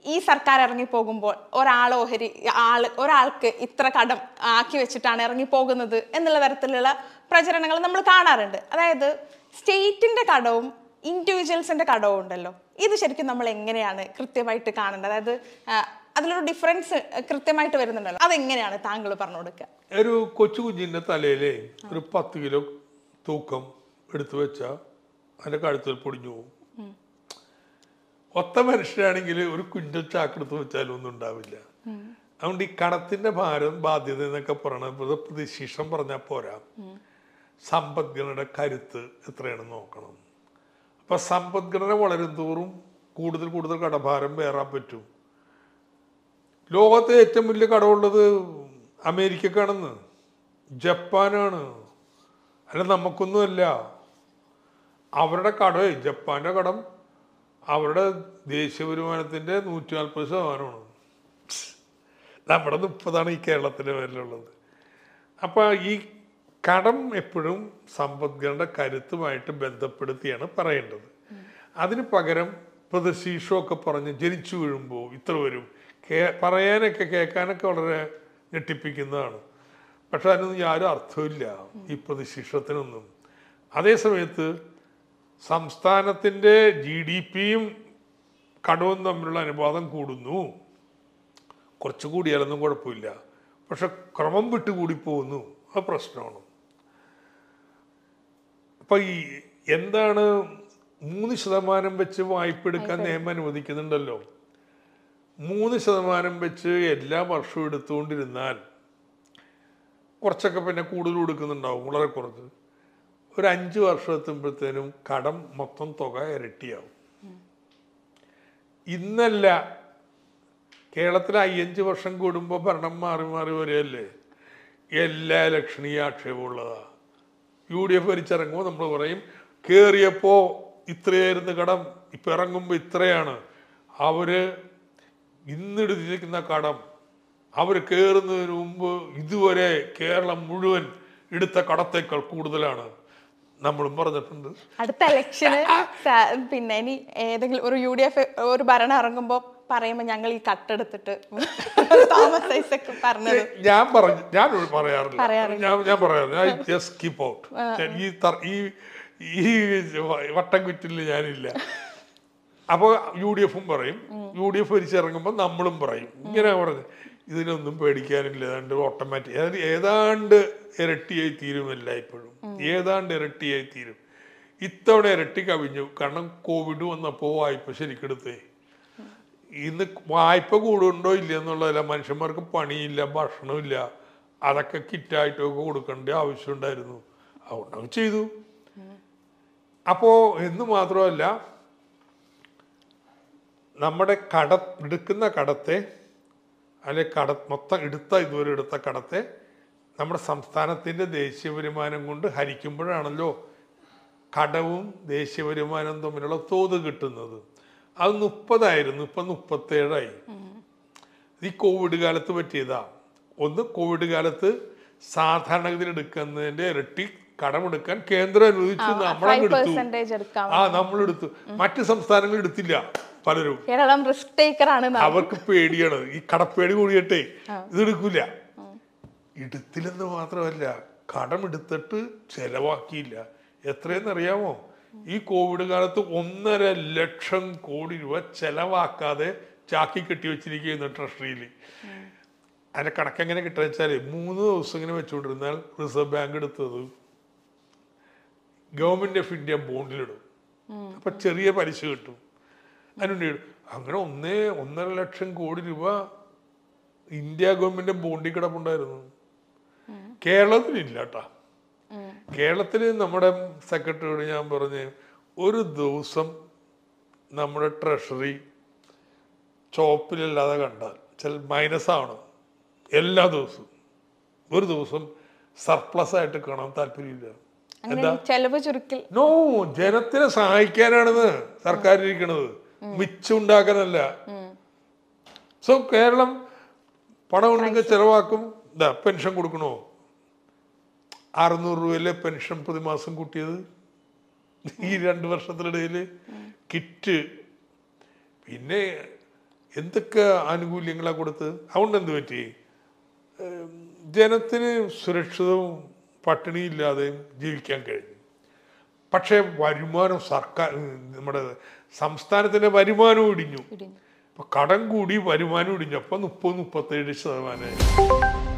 ഈ സർക്കാർ ഇറങ്ങിപ്പോകുമ്പോൾ ഒരാൾ ഓഹരി ആൾ ഒരാൾക്ക് ഇത്ര കടം ആക്കി വെച്ചിട്ടാണ് ഇറങ്ങിപ്പോകുന്നത് എന്നുള്ള തരത്തിലുള്ള പ്രചരണങ്ങൾ നമ്മൾ കാണാറുണ്ട്. അതായത് സ്റ്റേറ്റിന്റെ കടവും ഇൻഡിവിജ്വൽസിന്റെ കടവും ഉണ്ടല്ലോ. ഇത് ശരിക്കും നമ്മൾ എങ്ങനെയാണ് കൃത്യമായിട്ട് കാണേണ്ടത്? അതായത് അതിലൊരു ഡിഫറൻസ് കൃത്യമായിട്ട് വരുന്നുണ്ടല്ലോ. അതെങ്ങനെയാണ് താങ്കൾ പറഞ്ഞു കൊടുക്കുക? ഒരു കൊച്ചു കുഞ്ഞിന്റെ തലയിലെ ഒരു പത്ത് കിലോ തൂക്കം എടുത്തു വെച്ച അതിന്റെ കഴുത്തിൽ പൊടിഞ്ഞു പോകും ഒത്ത മനുഷ്യനാണെങ്കിൽ ഒരു കുഞ്ഞൽ ചാക്കെടുത്ത് വെച്ചാലും ഒന്നും ഉണ്ടാവില്ല. അതുകൊണ്ട് ഈ കടത്തിന്റെ ഭാരം ബാധ്യത എന്നൊക്കെ പറയണത് പ്രതിശീഷം പറഞ്ഞാൽ പോരാ. സമ്പദ്ഘടനയുടെ കരുത്ത് എത്രയാണെന്ന് നോക്കണം. അപ്പൊ സമ്പദ്ഘടന വളരും തോറും കൂടുതൽ കൂടുതൽ കടഭാരം വേറാൻ പറ്റും. ലോകത്തെ ഏറ്റവും വലിയ കടമുള്ളത് അമേരിക്കക്കാണെന്ന്. ജപ്പാനാണ്. അല്ല നമുക്കൊന്നുമല്ല. അവരുടെ കടമേ ജപ്പാന്റെ കടം അവരുടെ ദേശീയ വരുമാനത്തിന്റെ നൂറ്റി നാൽപ്പത് ശതമാനമാണ്. നമ്മുടെ മുപ്പതാണ് ഈ കേരളത്തിന്റെ പേരിലുള്ളത്. അപ്പോൾ ഈ കടം എപ്പോഴും സമ്പദ്ഘടന കരുത്തുമായിട്ട് ബന്ധപ്പെടുത്തിയാണ് പറയേണ്ടത്. അതിന് പകരം പ്രതിശീഷമൊക്കെ പറഞ്ഞ് ജനിച്ചു വീഴുമ്പോൾ ഇത്ര വരും. കേ പറയാനൊക്കെ കേൾക്കാനൊക്കെ വളരെ ഞെട്ടിപ്പിക്കുന്നതാണ്. പക്ഷെ അതിനൊന്നും യാതൊരു അർത്ഥമില്ല ഈ പ്രതിശിക്ഷത്തിനൊന്നും അതേസമയത്ത് സംസ്ഥാനത്തിന്റെ ജി ഡി പിയും കടവും തമ്മിലുള്ള അനുപാതം കൂടുന്നു. കുറച്ച് കൂടിയാലൊന്നും കുഴപ്പമില്ല. പക്ഷെ ക്രമം വിട്ട് കൂടി പോകുന്നു. അത് പ്രശ്നമാണ്. അപ്പം ഈ എന്താണ് മൂന്ന് ശതമാനം വെച്ച് വായ്പ എടുക്കാൻ നിയമം അനുവദിക്കുന്നുണ്ടല്ലോ. മൂന്ന് ശതമാനം വെച്ച് എല്ലാ വർഷവും എടുത്തുകൊണ്ടിരുന്നാൽ കുറച്ചൊക്കെ പിന്നെ കൂടുതൽ കൊടുക്കുന്നുണ്ടാവും വളരെ കുറച്ച്. ഒരു അഞ്ച് വർഷം എത്തുമ്പോഴത്തേനും കടം മൊത്തം തുക ഇരട്ടിയാവും. ഇന്നല്ല കേരളത്തിൽ അയ്യഞ്ച് വർഷം കൂടുമ്പോൾ ഭരണം മാറി മാറി വരികയല്ലേ? എല്ലാ ലക്ഷണീയ ഈ ആക്ഷേപമുള്ളതാ യു ഡി എഫ് ഭരിച്ചിറങ്ങുമ്പോൾ നമ്മൾ പറയും കയറിയപ്പോൾ ഇത്രയായിരുന്നു കടം ഇപ്പം ഇറങ്ങുമ്പോൾ ഇത്രയാണ്. അവർ ഇന്നെടുത്തിരിക്കുന്ന കടം. അവർ കയറുന്നതിന് മുമ്പ് ഇതുവരെ കേരളം മുഴുവൻ എടുത്ത കടത്തേക്കാൾ കൂടുതലാണ്. നമ്മളും പറഞ്ഞിട്ടുണ്ട്. അടുത്ത ഇലക്ഷന് പിന്നെ ഇനി ഏതെങ്കിലും ഒരു യു ഡി എഫ് ഒരു ഭരണം ഇറങ്ങുമ്പോൾ പറയുമ്പോൾ ഞങ്ങൾ ഈ കട്ടെടുത്തിട്ട് തോമസ് ഐസക് പറഞ്ഞത്. ഞാൻ പറഞ്ഞു ഞാൻ പറയാറില്ല. ഞാൻ ഞാൻ പറയാറില്ല. ഐ ജസ്റ്റ് കീപ്പ് ഔട്ട് ഈ ഈ വട്ടം കുറ്റിൽ ഞാനില്ല. അപ്പോൾ യു ഡി എഫും പറയും. യു ഡി എഫ് ഭരിച്ചിറങ്ങുമ്പോൾ നമ്മളും പറയും. ഇങ്ങനെ പറഞ്ഞു ഇതിനൊന്നും പേടിക്കാനില്ല. ഏതാണ്ട് ഓട്ടോമാറ്റിക് അതായത് ഏതാണ്ട് ഇരട്ടിയായി തീരും എല്ലായ്പ്പോഴും. ഏതാണ്ട് ഇരട്ടിയായി തീരും. ഇത്തവണ ഇരട്ടി കവിഞ്ഞു. കാരണം കോവിഡ് വന്നപ്പോൾ വായ്പ ശരിക്കെടുത്തേ. ഇന്ന് വായ്പ കൂടുണ്ടോ ഇല്ല എന്നുള്ളതല്ല മനുഷ്യന്മാർക്ക് പണിയില്ല ഭക്ഷണമില്ല. അതൊക്കെ കിറ്റായിട്ടൊക്കെ കൊടുക്കേണ്ട ആവശ്യമുണ്ടായിരുന്നു. അതുകൊണ്ടൊക്കെ ചെയ്തു. അപ്പോൾ എന്ന് മാത്രമല്ല നമ്മുടെ കട എടുക്കുന്ന കടത്തെ അല്ലെ കട മൊത്തം എടുത്ത ഇതുവരെ എടുത്ത കടത്തെ നമ്മുടെ സംസ്ഥാനത്തിന്റെ ദേശീയ വരുമാനം കൊണ്ട് ഹരിക്കുമ്പോഴാണല്ലോ കടവും ദേശീയ വരുമാനവും തമ്മിലുള്ള തോത് കിട്ടുന്നത്. അത് മുപ്പതായിരുന്നു ഇപ്പം മുപ്പത്തേഴായി. ഈ കോവിഡ് കാലത്ത് പറ്റിയതാ. ഒന്ന് കോവിഡ് കാലത്ത് സാധാരണഗതിയിൽ എടുക്കുന്നതിന്റെ ഇരട്ടി കടമെടുക്കാൻ കേന്ദ്രം അനുവദിച്ചു. നമ്മളെടുത്തു നമ്മളങ്ങ് എടുത്തു. ആ നമ്മളെടുത്തു. മറ്റ് സംസ്ഥാനങ്ങൾ എടുത്തില്ല. പലരും കേരളം റിസ്ക് ടേക്കർ ആണ് അവർക്ക് പേടിയാണ്. ഈ കടപ്പേടി കൂടിയിട്ടേ ഇത് എടുക്കൂല. എടുത്തില്ലെന്ന് മാത്രമല്ല കടമെടുത്തിട്ട് ചെലവാക്കിയില്ല. എത്രയെന്ന് അറിയാമോ? ഈ കോവിഡ് കാലത്ത് ഒന്നര ലക്ഷം കോടി രൂപ ചെലവാക്കാതെ ചാക്കി കെട്ടി വെച്ചിരിക്കുകയാണ് ട്രഷറിയിൽ അതിന്റെ കണക്ക് എങ്ങനെ കിട്ടുക വെച്ചാൽ മൂന്ന് ദിവസം ഇങ്ങനെ വെച്ചുകൊണ്ടിരുന്നാൽ റിസർവ് ബാങ്ക് എടുത്തത് ഗവൺമെന്റ് ഓഫ് ഇന്ത്യ ബോണ്ടിലിടും അപ്പൊ ചെറിയ പലിശ കിട്ടും. അതിനുണ്ട് അങ്ങനെ ഒന്നേ ഒന്നര ലക്ഷം കോടി രൂപ ഇന്ത്യ ഗവൺമെന്റ് ബോണ്ടിൽ കിടപ്പുണ്ടായിരുന്നു. കേരളത്തിലില്ല കേട്ടാ കേരളത്തിൽ നമ്മുടെ സെക്രട്ടറിയോട് ഞാൻ പറഞ്ഞ് ഒരു ദിവസം നമ്മുടെ ട്രഷറി ചോപ്പിലല്ലാതെ കണ്ടാൽ ചില മൈനസ് ആവണം എല്ലാ ദിവസവും. ഒരു ദിവസം സർപ്ലസ് ആയിട്ട് കാണാൻ താല്പര്യമില്ല. എന്താ? ചെലവ് ചുരുക്കൽ. നോ ജനത്തിനെ സഹായിക്കാനാണെന്ന് സർക്കാർ ഇരിക്കണത് മിച്ചുണ്ടാക്കാനല്ല സോ കേരളം പണം ഉണ്ടെങ്കിൽ ചെലവാക്കും. ഇതാ പെൻഷൻ കൊടുക്കണോ? അറുന്നൂറ് രൂപയിലെ പെൻഷൻ പ്രതിമാസം കൂട്ടിയത്? ഈ രണ്ട് വർഷത്തിനിടയിൽ കിറ്റ്. പിന്നെ എന്തൊക്കെ ആനുകൂല്യങ്ങളാണ് കൊടുത്ത് അതുകൊണ്ട് എന്ത് പറ്റി? ജനത്തിന് സുരക്ഷിതവും പട്ടിണിയില്ലാതെയും ജീവിക്കാൻ കഴിഞ്ഞു. പക്ഷേ വരുമാനം സർക്കാർ നമ്മുടെ സംസ്ഥാനത്തിന്റെ വരുമാനം ഇടിഞ്ഞു. അപ്പോൾ കടം കൂടി വരുമാനം ഇടിഞ്ഞു. അപ്പൊ മുപ്പത് മുപ്പത്തേഴ് ശതമാനമായി